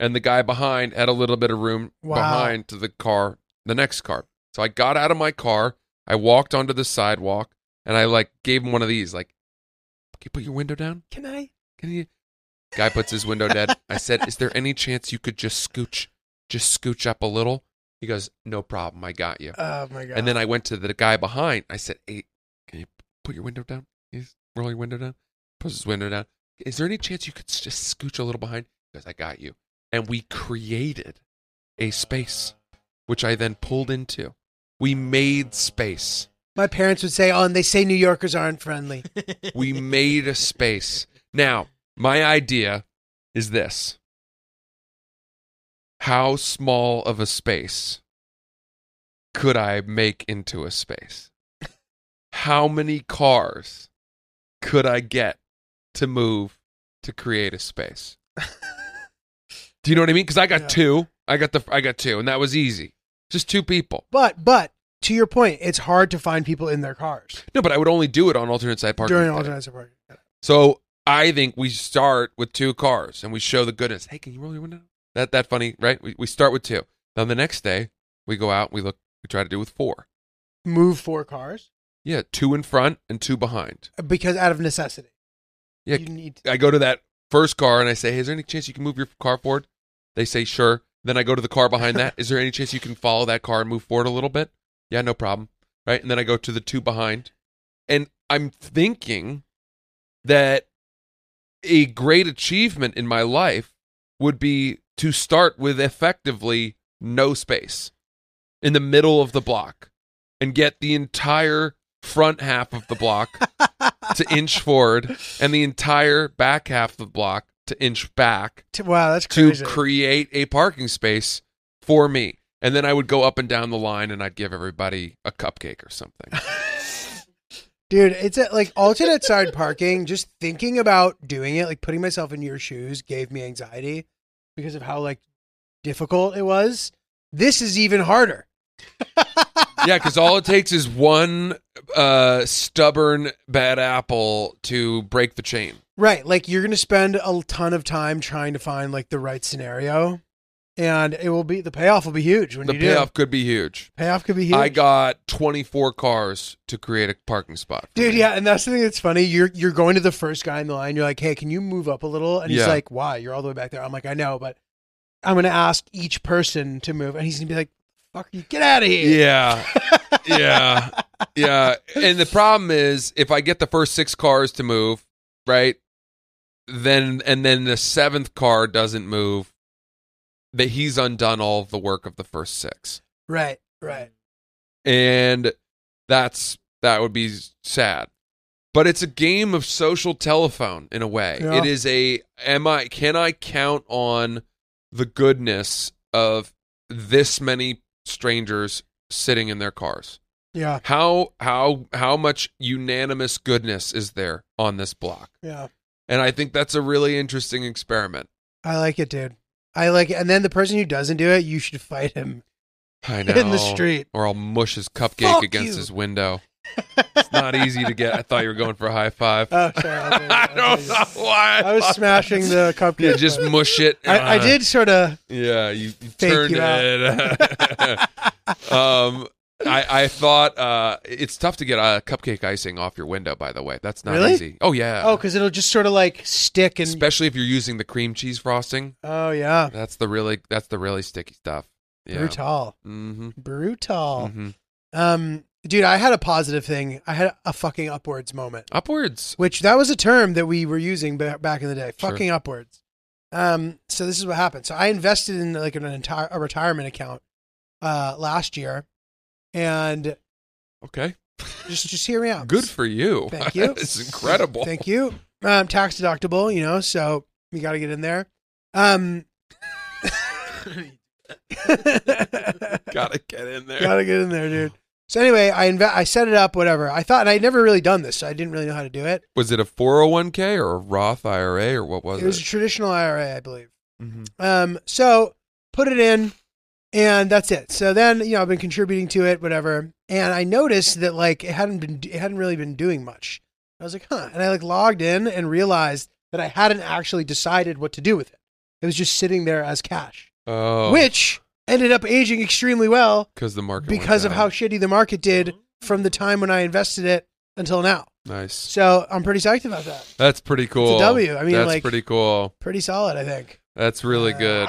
and the guy behind had a little bit of room Wow. behind to the car, the next car. So I got out of my car, I walked onto the sidewalk, and I like gave him one of these, like, "Can you put your window down? Can I? Can you?" Guy puts his window down. I said, "Is there any chance you could just scooch, just scooch up a little?" He goes, "No problem, I got you." Oh my god. And then I went to the guy behind. I said, "Hey, can you put your window down? Roll your window down?" Puts his window down. Is there any chance you could just scooch a little behind? Because "I got you." And we created a space, which I then pulled into. We made space. my parents would say, "Oh, and they say New Yorkers aren't friendly." [LAUGHS] We made a space. Now, my idea is this: How small of a space could I make into a space? How many cars could I get to move to create a space? [LAUGHS] Do you know what I mean? Because I got Yeah. two. I got the I got two, and that was easy. Just two people. But but to your point, it's hard to find people in their cars No, but I would only do it on alternate side parking. during alternate parking. So I think we start with two cars and we show the goodness. Hey, can you roll your window? That that funny, right? We we start with two. Then the next day we go out. We look. We try to do with four. Move four cars Yeah, two in front and two behind. because out of necessity. Yeah, you need. I go to that first car and I say, hey, "Is there any chance you can move your car forward?" They say sure. Then I go to the car behind that. [LAUGHS] Is there any chance you can follow that car and move forward a little bit? Yeah, no problem. Right? And then I go to the two behind. And I'm thinking that a great achievement in my life would be to start with effectively no space in the middle of the block and get the entire front half of the block to [LAUGHS] inch forward and the entire back half of the block to inch back Wow, that's to create a parking space for me. And then I would go up and down the line and I'd give everybody a cupcake or something. [LAUGHS] Dude, it's a, like alternate side parking. Just thinking about doing it, like putting myself in your shoes, gave me anxiety because of how like difficult it was. This is even harder. [LAUGHS] yeah, because all it takes is one uh, stubborn bad apple to break the chain. Right, like you're gonna spend a ton of time trying to find like the right scenario, and it will be the payoff will be huge when The you payoff do. could be huge. Payoff could be huge. I got 24 cars to create a parking spot. for Dude, me. yeah, and that's the thing that's funny. You're you're going to the first guy in the line. You're like, "Hey, can you move up a little?" And he's Yeah. like, "Why? You're all the way back there." I'm like, "I know, but I'm gonna ask each person to move," and he's gonna be like, "Fuck you, get out of here!" Yeah. yeah. [LAUGHS] Yeah. And the problem is if I get the first six cars to move, right? Then and then the seventh car doesn't move, that he's undone all the work of the first six. Right, right. And that's that would be sad. But it's a game of social telephone in a way. Yeah. It is a am I can I count on the goodness of this many strangers sitting in their cars? Yeah, How how how much unanimous goodness is there on this block? yeah. And I think that's a really interesting experiment. I like it, dude. I like it. And then the person who doesn't do it, you should fight him I know. [LAUGHS] in the street. Or I'll mush his cupcake Fuck against you. his window. It's not easy to get. I thought you were going for a high five. Oh, sorry. I'll do it. I [LAUGHS] I'll don't know why. I was thought- smashing the cupcake. Yeah, just mush it. I, I Uh, did sort of. Yeah, you, you turned you it. [LAUGHS] um, I I thought uh, it's tough to get uh, cupcake icing off your window. By the way, that's not Really? easy. Oh yeah. Oh, because it'll just sort of like stick and. especially if you're using the cream cheese frosting. oh yeah, That's the really that's the really sticky stuff. Yeah. brutal, Mm-hmm. brutal. hmm Um, dude, I had a positive thing. I had a fucking upwards moment, Upwards. which that was a term that we were using ba- back in the day. Sure. Fucking upwards. Um, so this is what happened. So I invested in like an entire a retirement account uh last year, and Okay. just just hear me out. [LAUGHS] Good for you. Thank you. [LAUGHS] it's incredible. Thank you. Um, tax deductible, you know, so you got to get in there. Um, [LAUGHS] Gotta get in there. Gotta get in there, dude. So anyway, I inve- I set it up, whatever. I thought, and I'd never really done this, so I didn't really know how to do it. Was it a 401k or a Roth IRA or what was It it? was a traditional IRA, I believe. Mhm. Um, so put it in, and that's it. So then, you know, I've been contributing to it, whatever, and I noticed that like it hadn't been, it hadn't really been doing much. I was like, huh, and I like logged in and realized that I hadn't actually decided what to do with it. It was just sitting there as cash, Oh, which ended up aging extremely well because the market because of how shitty the market did from the time when I invested it until now. nice. So I'm pretty psyched about that. That's pretty cool. W. I mean, that's like- pretty cool. Pretty solid, I think. That's really good.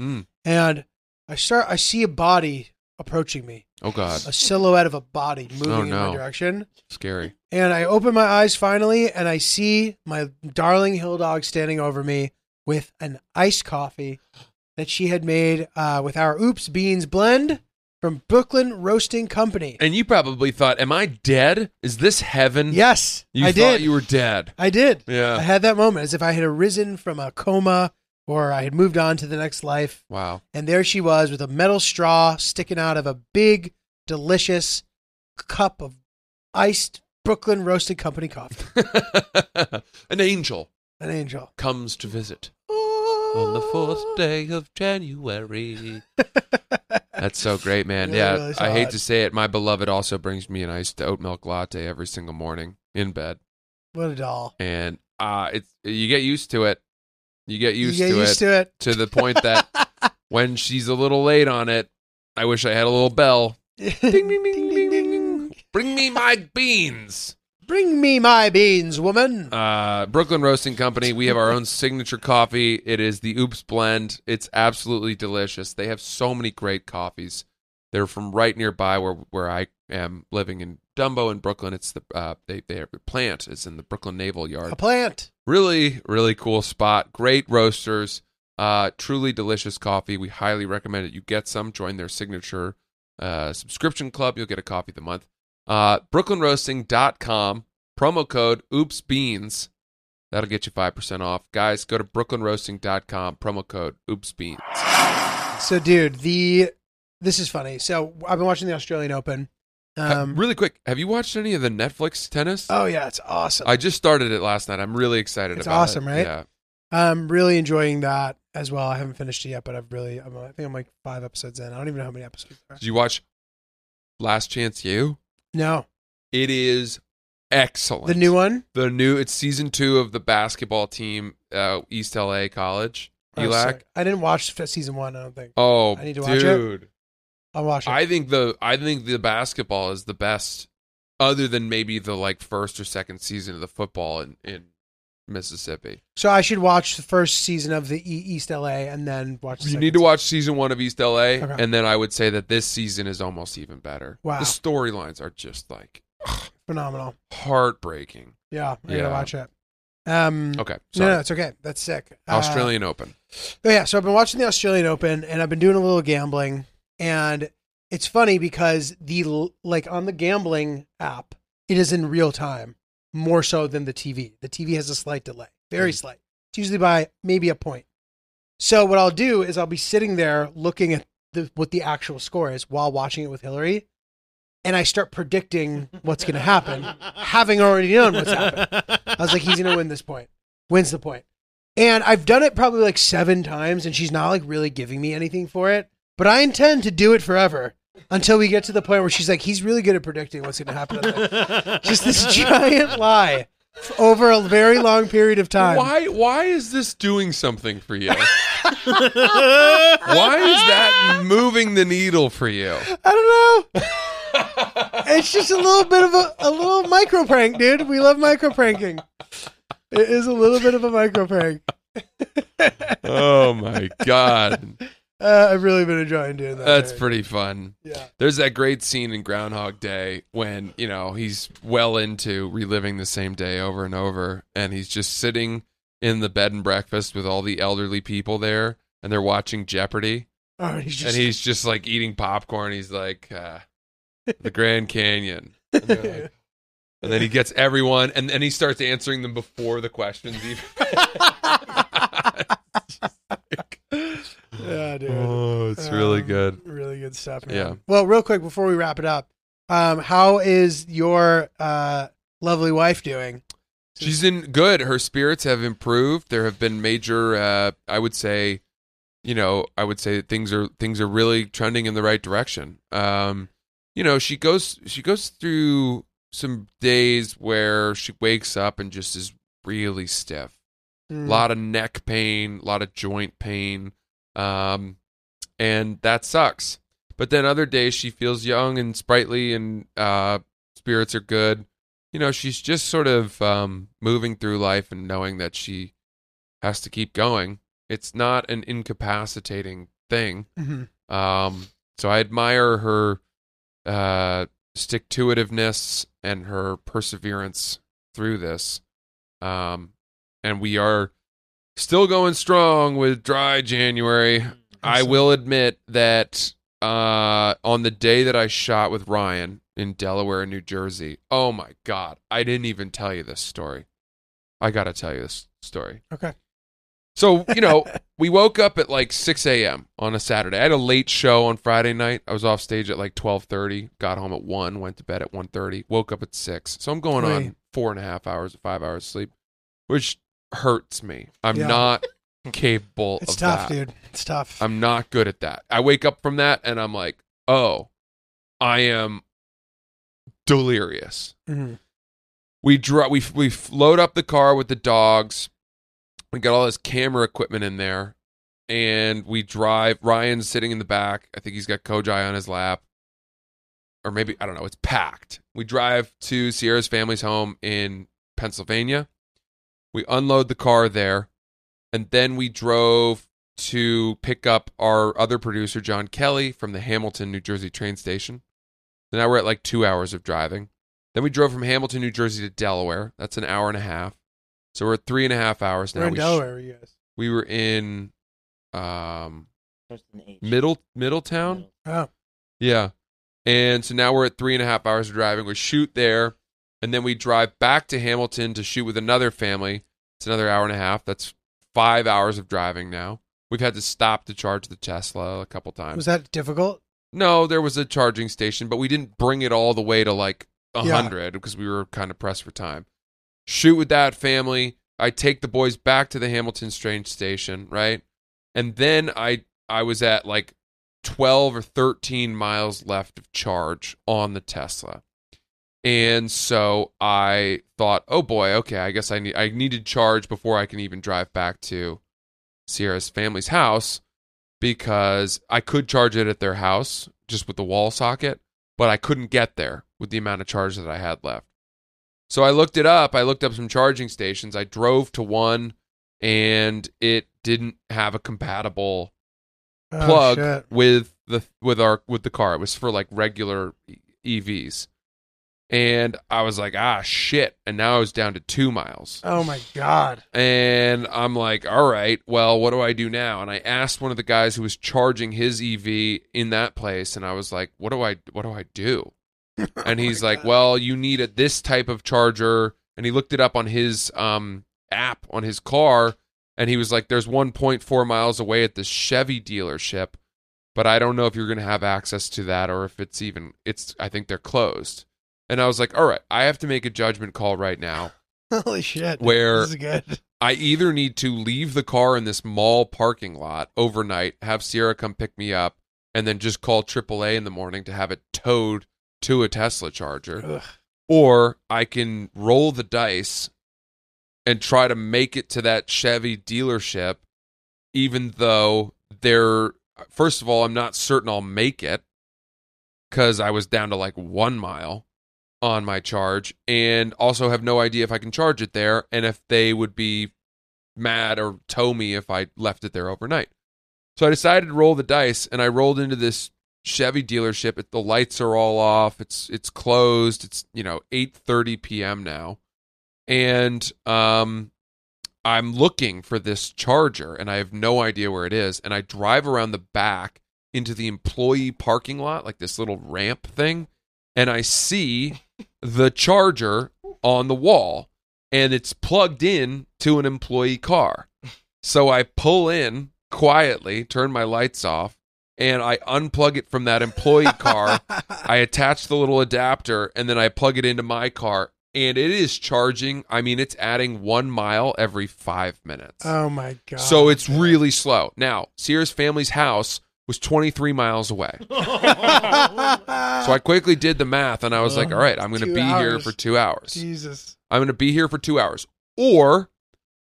Mm. and I start. I see a body approaching me, Oh God, a silhouette of a body moving Oh, in my direction. scary. And I open my eyes finally, and I see my darling hill dog standing over me with an iced coffee that she had made uh, with our Oops Beans blend from Brooklyn Roasting Company. And you probably thought, "Am I dead? Is this heaven?" Yes, You I thought did. you were dead. I did. Yeah. I had that moment as if I had arisen from a coma or I had moved on to the next life. Wow. And there she was with a metal straw sticking out of a big, delicious cup of iced Brooklyn Roasted Company coffee. [LAUGHS] An angel An angel. comes to visit. Oh, on the fourth day of January. [LAUGHS] That's so great, man. Really, yeah, really I hate to say it. My beloved also brings me an iced oat milk latte every single morning in bed, What a doll. and uh it's you get used to it. You get used, you get to, used it, to it. to the point that [LAUGHS] when she's a little late on it, I wish I had a little bell. [LAUGHS] ding, ding, ding, ding, ding, ding. Bring me my beans. Bring me my beans, woman. Uh, Brooklyn Roasting Company. We have our own signature coffee. It is the Oops Blend. It's absolutely delicious. They have so many great coffees. They're from right nearby where where I am living in Dumbo in Brooklyn. It's the uh, they they have the plant is in the Brooklyn Naval Yard. a plant. Really really cool spot. Great roasters. Uh, truly delicious coffee. We highly recommend it. You get some. Join their signature uh, subscription club. You'll get a coffee of the month. Uh, BrooklynRoasting.com. Promo code Oops Beans. That'll get you 5% off. Guys, go to BrooklynRoasting.com. Promo code Oops Beans. So, dude, the this is funny. So, I've been watching the Australian Open. Um, really quick, have you watched any of the Netflix tennis? oh yeah, it's awesome. I just started it last night. I'm really excited It's about it. awesome, right? Yeah. I'm really enjoying that as well. I haven't finished it yet, but I've really, I'm, I think I'm like five episodes in. I don't even know how many episodes there are. Did you watch Last Chance U? No, It is excellent. the new one. The new it's season two of the basketball team, uh, East LA College. Oh, ELAC. I didn't watch season one. I don't think. Oh, I need to watch it. Dude. I'll watch it. I think the I think the basketball is the best, other than maybe the like first or second season of the football in in Mississippi. so I should watch the first season of the e- East LA and then watch. The You need to season. watch season one of East LA, Okay. and then I would say that this season is almost even better. Wow. the storylines are just like [SIGHS] Phenomenal. heartbreaking. Yeah, I Yeah. gotta watch it. Um, Okay, no, sorry. no, it's okay. That's sick. Uh, Australian Open. Oh yeah, so I've been watching the Australian Open and I've been doing a little gambling and it's funny because the like on the gambling app it is in real time more so than the TV. The TV has a slight delay, very mm. slight. It's usually by maybe a point. So what I'll do is I'll be sitting there looking at the what the actual score is while watching it with Hillary and I start predicting what's going to happen [LAUGHS] having already known what's happened. I was like he's going to win this point. Wins the point. And I've done it probably like seven times, and she's not like really giving me anything for it. But I intend to do it forever until we get to the point where she's like, he's really good at predicting what's going to happen. [LAUGHS] Just this giant lie over a very long period of time. Why why is this doing something for you? [LAUGHS] why is that moving the needle for you? I don't know. it's just a little bit of a, a little micro prank, dude. We love micro pranking. It is a little bit of a micro prank. Oh my god. Uh, I've really been enjoying doing that. That's dude. pretty fun. Yeah. There's that great scene in Groundhog Day when, you know, he's well into reliving the same day over and over and he's just sitting in the bed and breakfast with all the elderly people there and they're watching Jeopardy Oh, and he's just and he's just like eating popcorn. He's like, uh, the Grand Canyon. [LAUGHS] And, like- and then he gets everyone and then he starts answering them before the questions even. [LAUGHS] [LAUGHS] yeah, dude. oh, it's really Um, good. Really good stuff, man. Yeah. Well, real quick before we wrap it up, um, how is your uh, lovely wife doing? She's in good. Her spirits have improved. There have been major uh I would say you know, I would say that things are things are really trending in the right direction. Um you know, she goes she goes through some days where she wakes up and just is really stiff. A Mm. lot of neck pain, a lot of joint pain. Um and that sucks. But then other days she feels young and sprightly and uh spirits are good you know, she's just sort of um, moving through life and knowing that she has to keep going. It's not an incapacitating thing. Mhm. Um, so I admire her uh, stick to itiveness and her perseverance through this. Um, and we are still going strong with dry January. I will admit that uh, on the day that I shot with Ryan in Delaware and New Jersey, oh my God, I didn't even tell you this story. I got to tell you this story. Okay. So, you know, [LAUGHS] we woke up at like 6 a.m. on a Saturday. I had a late show on Friday night. I was off stage at like 12.30, got home at 1, went to bed at 1.30, woke up at 6. So I'm going Oy. on four and a half hours, five hours sleep, which hurts me. I'm Yeah. not capable It's of tough, that. dude. It's tough. I'm not good at that. I wake up from that and I'm like, oh, I am delirious. Mhm. We draw, we we load up the car with the dogs. We got all this camera equipment in there, and we drive. Ryan's sitting in the back. I think he's got Kojai on his lap, or maybe I don't know. It's packed. We drive to Sierra's family's home in Pennsylvania. We unload the car there, and then we drove to pick up our other producer, John Kelly, from the Hamilton, New Jersey train station. So now we're at like two hours of driving. Then we drove from Hamilton, New Jersey to Delaware. That's an hour and a half. So we're at three and a half hours now. Where in we Delaware are you guys? we were in um middle Middletown. Oh, Yeah. And so now we're at three and a half hours of driving. We shoot there, and then we drive back to Hamilton to shoot with another family. It's another hour and a half. That's five hours of driving now. We've had to stop to charge the Tesla a couple times. was that difficult? No, there was a charging station, but we didn't bring it all the way to like a hundred because we were kind of pressed for time. Shoot with that family. I take the boys back to the Hamilton Strange station, right? And then I I was at like twelve or thirteen miles left of charge on the Tesla. And so I thought, oh boy, okay, I guess I need I need to charge before I can even drive back to Sierra's family's house because I could charge it at their house just with the wall socket, but I couldn't get there with the amount of charge that I had left. So I looked it up. I looked up some charging stations. I drove to one and it didn't have a compatible Oh, plug shit. with the with our with the car. It was for like regular EVs. And I was like, ah shit. And now I was down to two miles. Oh my god. And I'm like, all right, well, what do I do now? And I asked one of the guys who was charging his EV in that place, and I was like, what do I what do I do? [LAUGHS] And he's like, well, you need a, this type of charger. And he looked it up on his um, app on his car, and he was like, there's 1.4 miles away at this Chevy dealership, but I don't know if you're going to have access to that or if it's even it's. I think they're closed. And I was like, all right, I have to make a judgment call right now. [LAUGHS] Holy shit. Where- This is good. I either need to leave the car in this mall parking lot overnight, have Sierra come pick me up, and then just call AAA in the morning to have it towed to a Tesla charger, Ugh. or I can roll the dice and try to make it to that Chevy dealership, even though they're, first of all, I'm not certain I'll make it because I was down to like one mile on my charge and also have no idea if I can charge it there and if they would be mad or tow me if I left it there overnight. So I decided to roll the dice and I rolled into this Chevy dealership. It, the lights are all off. It's it's closed. It's, you know, 8:30 p.m. now. And um I'm looking for this charger and I have no idea where it is and I drive around the back into the employee parking lot like this little ramp thing and I see the charger on the wall and it's plugged in to an employee car. So I pull in quietly, turn my lights off, and I unplug it from that employee car. [LAUGHS] I attach the little adapter and then I plug it into my car and it is charging. I mean, it's adding one mile every five minutes. Oh my god. so it's really slow. Now, Sierra's family's house was 23 miles away. [LAUGHS] So I quickly did the math and I was like, all right, I'm going to be here for two hours. Jesus. I'm going to be here for two hours. Or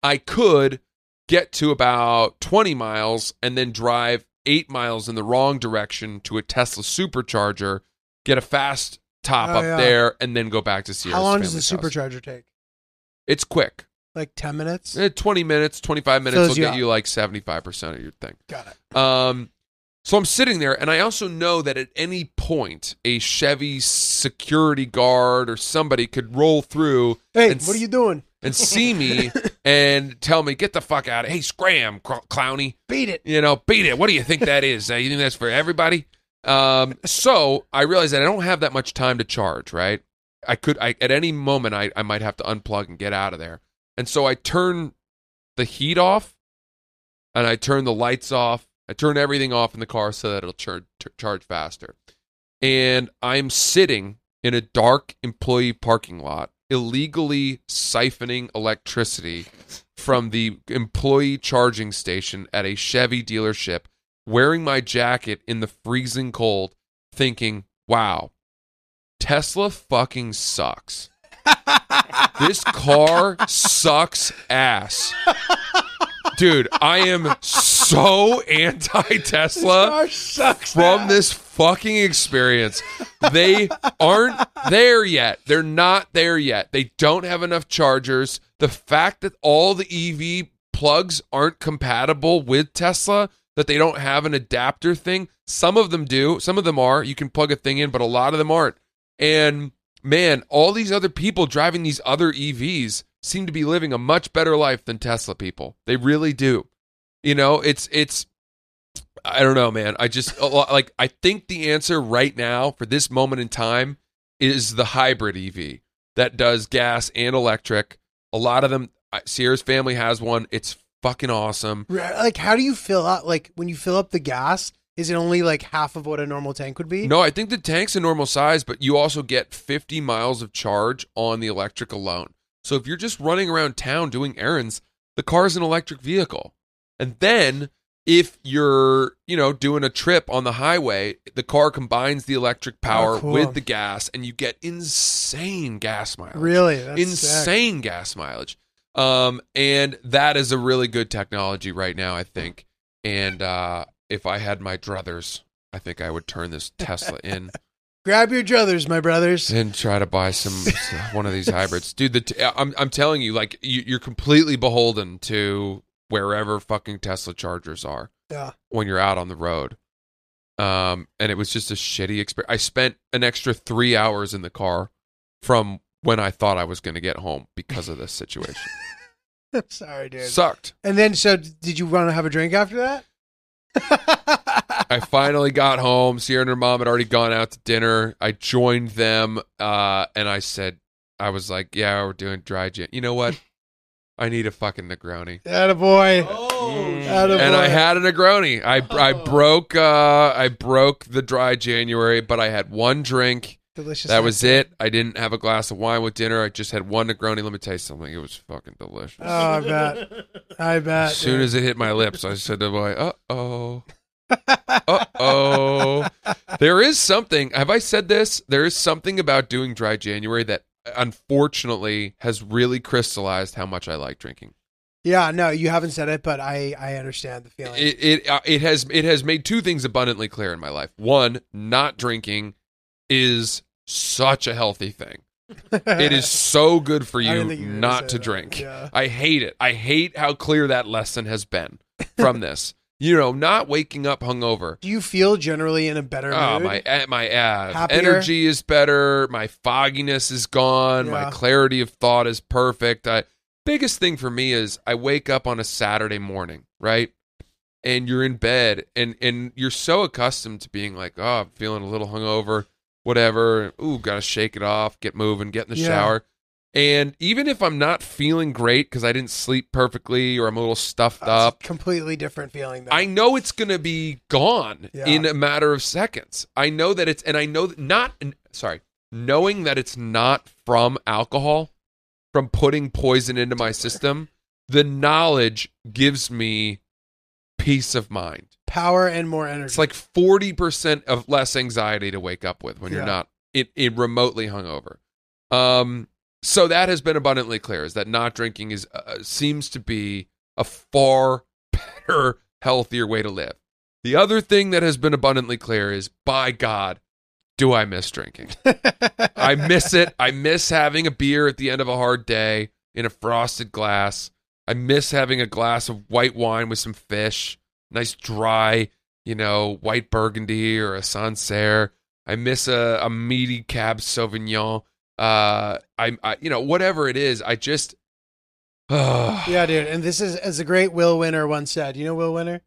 I could get to about 20 miles and then drive eight miles in the wrong direction to a Tesla supercharger, get a fast top Oh, up yeah. there, and then go back to Sierra's How long does the house. supercharger take? It's quick. Like ten minutes? Eh, 20 minutes, 25 minutes will you get up. you like 75% of your thing. Got it. Um, so I'm sitting there, and I also know that at any point, a Chevy security guard or somebody could roll through Hey, and what are you doing? and [LAUGHS] see me and tell me, "Get the fuck out of Hey, scram, cl- clowny! Beat it. You know, beat it. What do you think that is? Uh, you think that's for everybody?" Um, so I realized that I don't have that much time to charge. Right? I could, I at any moment, I I might have to unplug and get out of there. And so I turn the heat off, and I turn the lights off. I turn everything off in the car so that it'll charge charge faster. And I'm sitting in a dark employee parking lot. illegally siphoning electricity from the employee charging station at a Chevy dealership, wearing my jacket in the freezing cold, thinking, wow, Tesla fucking sucks. this car sucks ass. Dude, I am so anti Tesla from this fucking experience. They aren't there yet. They're not there yet. They don't have enough chargers. The fact that all the EV plugs aren't compatible with Tesla, that they don't have an adapter thing. Some of them do. Some of them are. You can plug a thing in, but a lot of them aren't. And man, all these other people driving these other EVs seem to be living a much better life than Tesla people. They really do. You know, it's it's I don't know, man. I just like I think the answer right now for this moment in time is the hybrid EV that does gas and electric. A lot of them I- Sierra's family has one. It's fucking awesome. Like, how do you fill up? Like, when you fill up the gas, is it only like half of what a normal tank would be? No, I think the tank's a normal size, but you also get 50 miles of charge on the electric alone. So if you're just running around town doing errands, the car's an electric vehicle. And then if you're, you know, doing a trip on the highway, the car combines the electric power Oh, cool. with the gas and you get insane gas mileage. Really? That's sick. insane gas mileage. Um, and that is a really good technology right now, I think. And uh, if I had my druthers, I think I would turn this Tesla in [LAUGHS] Grab your druthers, my brothers. and try to buy some one of these hybrids, dude. The t- I'm I'm telling you, like you, you're completely beholden to wherever fucking Tesla chargers are Yeah. when you're out on the road. Um, and it was just a shitty experience. I spent an extra three hours in the car from when I thought I was going to get home because of this situation. [LAUGHS] I'm sorry, dude. Sucked. and then, so did you want to have a drink after that? [LAUGHS] I finally got home. Sierra and her mom had already gone out to dinner. I joined them, uh, and I said, I was like, "Yeah, we're doing dry gin. You know what? I need a fucking Negroni." Attaboy. Oh, Attaboy. And I had a Negroni. I I broke uh, I broke the dry January, but I had one drink. Delicious. That was it. I didn't have a glass of wine with dinner. I just had one Negroni. Let me tell you something. It was fucking delicious. Oh, I bet. I bet. as soon dude. as it hit my lips, I said to my, "Uh oh." Uh oh. There is something. Have I said this? There is something about doing dry January that unfortunately has really crystallized how much I like drinking. Yeah, no, you haven't said it, but I I understand the feeling. It it uh, it has it has made two things abundantly clear in my life. One, not drinking is such a healthy thing. It is [LAUGHS] so good for you didn't you gonna not to that. drink. Yeah. I hate it. I hate how clear that lesson has been from [LAUGHS] this. You know, not waking up hungover. Do you feel generally in a better Oh, mood? my eh, my uh, energy is better. My fogginess is gone. My clarity of thought is perfect. I, biggest thing for me is I wake up on a Saturday morning, right? And you're in bed, and and you're so accustomed to being like, oh, I'm feeling a little hungover, whatever. Ooh, gotta shake it off, get moving, get in the Yeah. shower. And even if I'm not feeling great because I didn't sleep perfectly or I'm a little stuffed That's up, a completely different feeling. Though. I know it's going to be gone Yeah. in a matter of seconds. I know that it's, and I know that not, sorry, knowing that it's not from alcohol, from putting poison into my system, the knowledge gives me peace of mind. power and more energy. It's like 40% of less anxiety to wake up with when you're not it, it remotely hungover. Um, so that has been abundantly clear is that not drinking is uh, seems to be a far [LAUGHS] better, healthier way to live. The other thing that has been abundantly clear is by God, do I miss drinking? I miss it. I miss having a beer at the end of a hard day in a frosted glass. I miss having a glass of white wine with some fish, nice dry, you know, white burgundy or a Sancerre. I miss a, a meaty Cab Sauvignon. Uh, I, I, you know, whatever it is, I just, uh, [SIGHS] yeah, dude. And this is as a great Will Winner once said. You know Will Winner?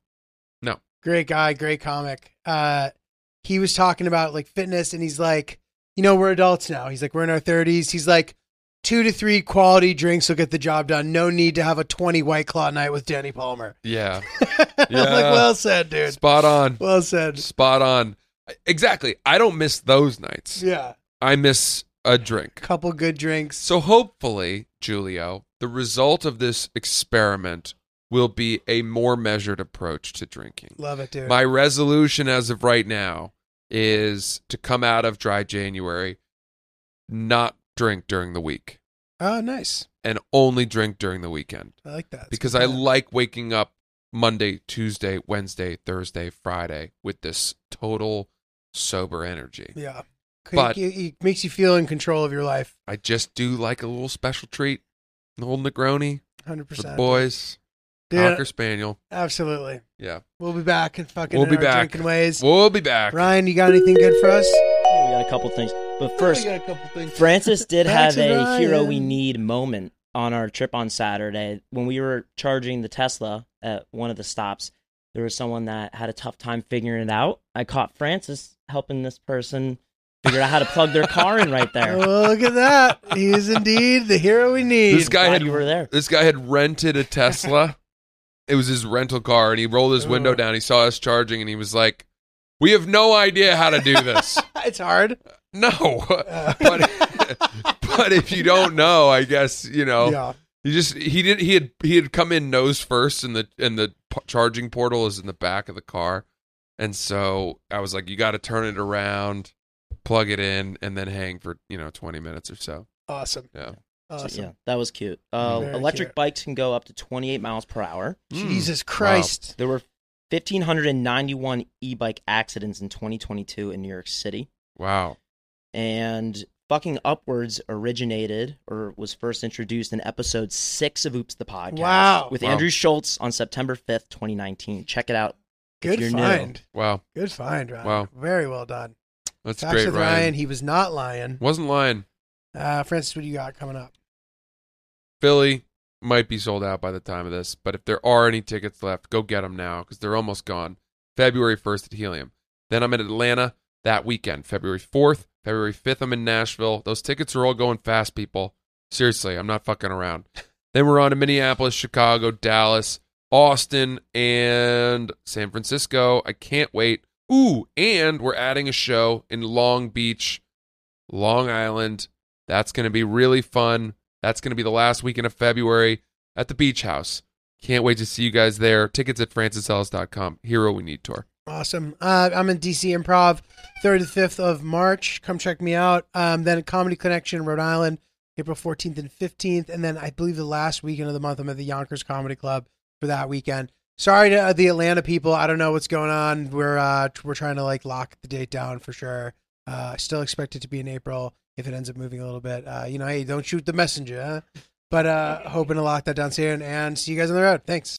No. Great guy, great comic. Uh, he was talking about like fitness, and he's like, you know, we're adults now. He's like, we're in our thirties. He's like, two to three quality drinks will get the job done. No need to have a twenty white claw night with Danny Palmer. yeah, [LAUGHS] Yeah. like, well said, dude. spot on, Well said. spot on. Exactly. I don't miss those nights. Yeah. I miss a drink. A couple good drinks. So hopefully, Giulio, the result of this experiment will be a more measured approach to drinking. Love it, dude. My resolution as of right now is to come out of dry January, not drink during the week, oh, nice. and only drink during the weekend. I like that. It's because I plan. like waking up Monday, Tuesday, Wednesday, Thursday, Friday with this total sober energy. Yeah. But- it, it makes you feel in control of your life. I just do like a little special treat, an old Negroni hundred percent, boys, Dude, Cocker Spaniel. absolutely. Yeah, We'll be back and fucking We'll in be our back. drinking ways. we'll be back. Ryan, you got anything good for us? Yeah, we got a couple things. But oh, first, We got a couple things. Francis did have Francis a hero we need moment on our trip on Saturday when we were charging the Tesla at one of the stops. There was someone that had a tough time figuring it out. I caught Francis helping this person figure out how to plug their car in right there. Look at that. He is indeed the hero we need. This guy Glad had you were there. this guy had rented a Tesla. [LAUGHS] it was his rental car, and he rolled his window down. He saw us charging, and he was like, "We have no idea how to do this." [LAUGHS] it's hard. Uh, no, [LAUGHS] but but if you don't know, I guess you know. Yeah. He just he did he had he had come in nose first, and the and the p- charging portal is in the back of the car, and so I was like, you got to turn it around, plug it in, and then hang for you know twenty minutes or so. Awesome. Yeah. So, Awesome. yeah, that was cute. Uh, electric cute. bikes can go up to 28 miles per hour. Jesus Christ. There were 1,591 e-bike accidents in 2022 in New York City. Wow. and fucking upwards originated or was first introduced in episode six of oops the podcast Wow. with Wow. andrew schulz on september 5th 2019 check it out if Good you're new. find. Wow. Good find, Ryan. Wow. Very well done. That's Facts great, with Ryan. Ryan. He was not lying. Wasn't lying. Uh, Francis, what do you got coming up? Philly might be sold out by the time of this, but if there are any tickets left, go get them now because they're almost gone. February 1st at Helium. Then I'm in Atlanta that weekend, February 4th. February 5th, I'm in Nashville. Those tickets are all going fast, people. Seriously, I'm not fucking around. Then we're on to Minneapolis, Chicago, Dallas, Austin, and San Francisco. I can't wait. Ooh, and we're adding a show in Long Beach, Long Island. That's going to be really fun. That's going to be the last weekend of February at the Beach House. Can't wait to see you guys there. Tickets at francisellis.com. Hero We Need Tour. Awesome. Uh, I'm in DC Improv, 3rd to 5th of March. Come check me out. Um, then Comedy Connection, Rhode Island, April 14th and 15th. And then I believe the last weekend of the month, I'm at the Yonkers Comedy Club for that weekend. Sorry to the Atlanta people. I don't know what's going on. We're uh, we're trying to like lock the date down for sure. Uh, I still expect it to be in April if it ends up moving a little bit. Uh, you know, hey, don't shoot the messenger. Huh? But uh, hoping to lock that down soon and see you guys on the road. Thanks.